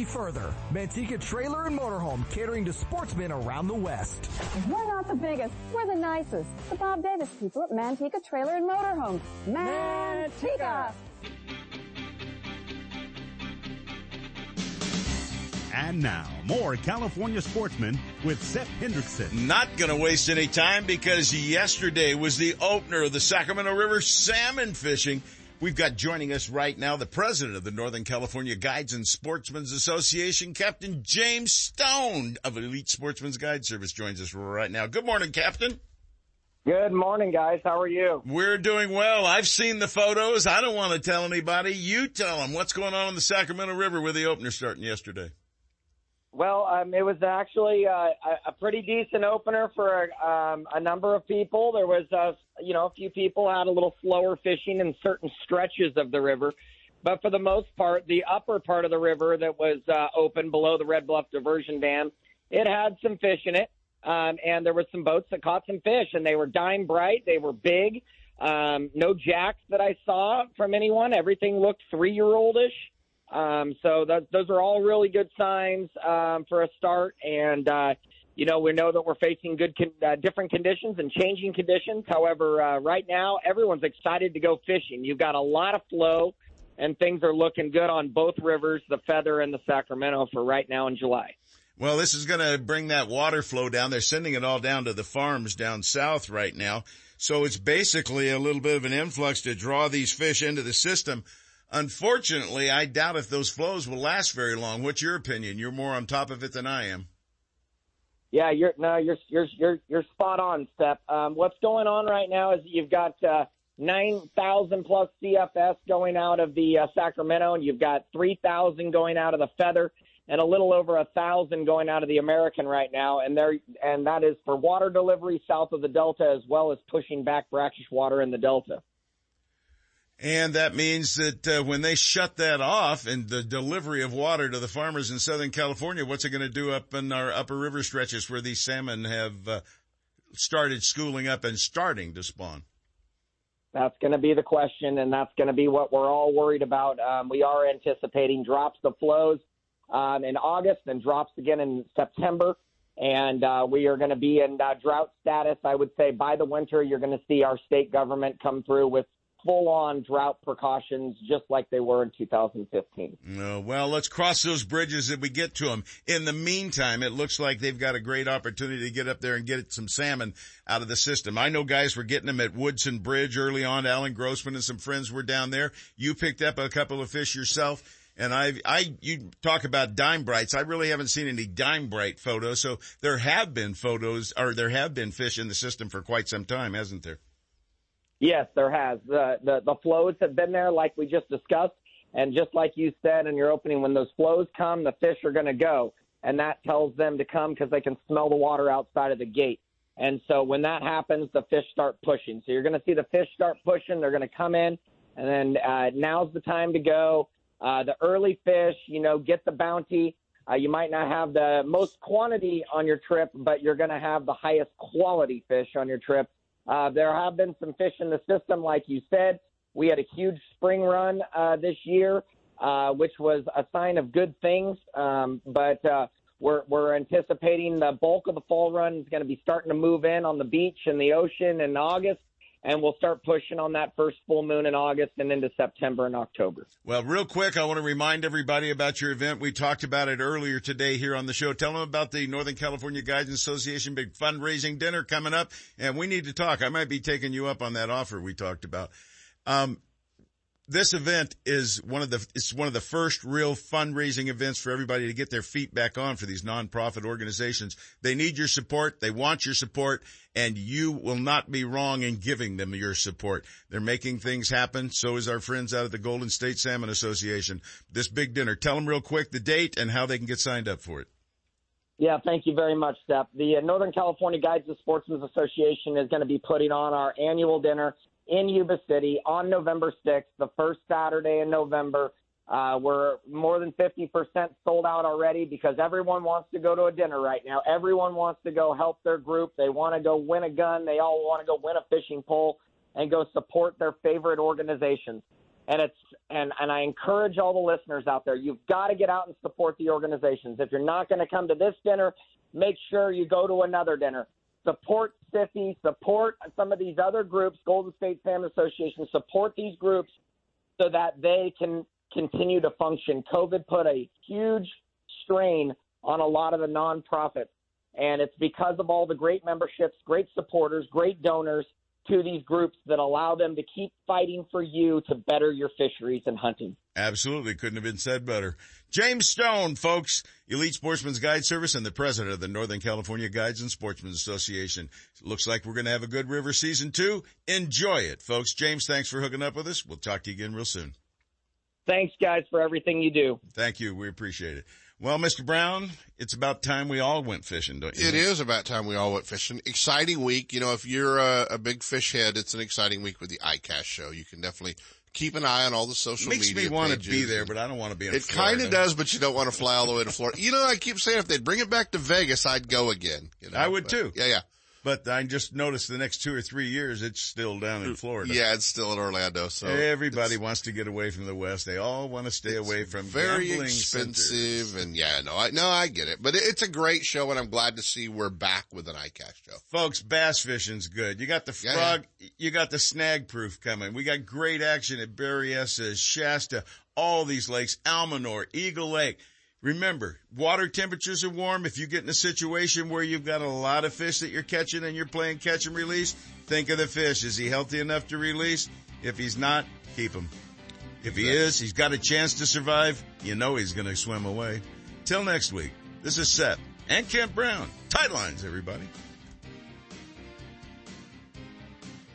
further. Manteca Trailer and Motorhome, catering to sportsmen around the West. We're not the biggest, we're the nicest. The Bob Davis people at Manteca Trailer and Motorhome. Manteca! And now, more California sportsmen with Seth Hendrickson. Not gonna waste any time because yesterday was the opener of the Sacramento River salmon fishing. We've got joining us right now the president of the Northern California Guides and Sportsmen's Association, Captain James Stone of Elite Sportsman's Guide Service joins us right now. Good morning, Captain. Good morning, guys. How are you? We're doing well. I've seen the photos. I don't want to tell anybody. You tell them what's going on in the Sacramento River with the opener starting yesterday. Well, um, it was actually uh, a, pretty decent opener for um, a number of people. There was, uh, you know, a few people had a little slower fishing in certain stretches of the river, but for the most part, the upper part of the river that was uh, open below the Red Bluff Diversion Dam, it had some fish in it, um, and there were some boats that caught some fish, and they were dime bright, they were big. Um, no jacks that I saw from anyone. Everything looked three year oldish. Um, so th- those are all really good signs um, for a start. And, uh, you know, we know that we're facing good, con- uh, different conditions and changing conditions. However, uh, right now, everyone's excited to go fishing. You've got a lot of flow, and things are looking good on both rivers, the Feather and the Sacramento, for right now in July. Well, this is going to bring that water flow down. They're sending it all down to the farms down south right now. So it's basically a little bit of an influx to draw these fish into the system. Unfortunately, I doubt if those flows will last very long. What's your opinion? You're more on top of it than I am. Yeah, you're no, you're you're you're you're spot on, Step. Um, what's going on right now is you've got uh, nine thousand plus CFS going out of the uh, Sacramento, and you've got three thousand going out of the Feather, and a little over a thousand going out of the American right now, and there and that is for water delivery south of the Delta as well as pushing back brackish water in the Delta. And that means that uh, when they shut that off and the delivery of water to the farmers in Southern California, what's it going to do up in our upper river stretches where these salmon have uh, started schooling up and starting to spawn? That's going to be the question, and that's going to be what we're all worried about. Um, we are anticipating drops of flows um, in August and drops again in September. And uh, we are going to be in uh, drought status. I would say by the winter, you're going to see our state government come through with full on drought precautions just like they were in 2015. Uh, well, let's cross those bridges if we get to them. In the meantime, it looks like they've got a great opportunity to get up there and get some salmon out of the system. I know guys were getting them at Woodson Bridge early on. Alan Grossman and some friends were down there. You picked up a couple of fish yourself. And I, I, you talk about dime brights. I really haven't seen any dime bright photos. So there have been photos or there have been fish in the system for quite some time, hasn't there? Yes, there has. The, the the flows have been there, like we just discussed, and just like you said in your opening, when those flows come, the fish are going to go, and that tells them to come because they can smell the water outside of the gate. And so when that happens, the fish start pushing. So you're going to see the fish start pushing. They're going to come in, and then uh, now's the time to go. Uh, the early fish, you know, get the bounty. Uh, you might not have the most quantity on your trip, but you're going to have the highest quality fish on your trip uh, there have been some fish in the system, like you said. We had a huge spring run uh, this year, uh, which was a sign of good things. Um, but uh, we're, we're anticipating the bulk of the fall run is going to be starting to move in on the beach and the ocean in August and we'll start pushing on that first full moon in August and into September and October. Well, real quick, I want to remind everybody about your event. We talked about it earlier today here on the show. Tell them about the Northern California Guides Association big fundraising dinner coming up, and we need to talk. I might be taking you up on that offer we talked about. Um, this event is one of the it's one of the first real fundraising events for everybody to get their feet back on for these nonprofit organizations. They need your support, they want your support, and you will not be wrong in giving them your support. They're making things happen. So is our friends out of the Golden State Salmon Association. This big dinner. Tell them real quick the date and how they can get signed up for it. Yeah, thank you very much, Steph. The uh, Northern California Guides and Sportsmen's Association is going to be putting on our annual dinner in Yuba City on November 6th, the first Saturday in November. Uh, we're more than 50% sold out already because everyone wants to go to a dinner right now. Everyone wants to go help their group. They want to go win a gun. They all want to go win a fishing pole and go support their favorite organizations. And it's and and I encourage all the listeners out there. You've got to get out and support the organizations. If you're not going to come to this dinner, make sure you go to another dinner support SIFI, support some of these other groups, Golden State Salmon Association, support these groups so that they can continue to function. COVID put a huge strain on a lot of the nonprofits, and it's because of all the great memberships, great supporters, great donors to these groups that allow them to keep fighting for you to better your fisheries and hunting. Absolutely. Couldn't have been said better. James Stone, folks, Elite Sportsman's Guide Service and the president of the Northern California Guides and Sportsmen Association. Looks like we're going to have a good river season two. Enjoy it, folks. James, thanks for hooking up with us. We'll talk to you again real soon. Thanks, guys, for everything you do. Thank you. We appreciate it. Well, Mr. Brown, it's about time we all went fishing, don't you? It is about time we all went fishing. Exciting week. You know, if you're a, a big fish head, it's an exciting week with the ICAST show. You can definitely keep an eye on all the social Makes media. Makes me want to be there, but I don't want to be in It kind of does, but you don't want to fly all the way to Florida. You know, I keep saying if they'd bring it back to Vegas, I'd go again. You know, I would but- too. Yeah, yeah. But I just noticed the next two or three years, it's still down in Florida. Yeah, it's still in Orlando. So everybody wants to get away from the West. They all want to stay away from very gambling expensive centers. and yeah, no, I, no, I get it, but it, it's a great show and I'm glad to see we're back with an ICAST show. Folks, bass fishing's good. You got the Yeah, frog, you got the snag proof coming. We got great action at Berryessa, Shasta, all these lakes, Almanor, Eagle Lake. Remember, water temperatures are warm. If you get in a situation where you've got a lot of fish that you're catching and you're playing catch and release, think of the fish. Is he healthy enough to release? If he's not, keep him. If he is, he's got a chance to survive. You know he's going to swim away. Till next week, this is Seth and Kent Brown. Tight lines, everybody.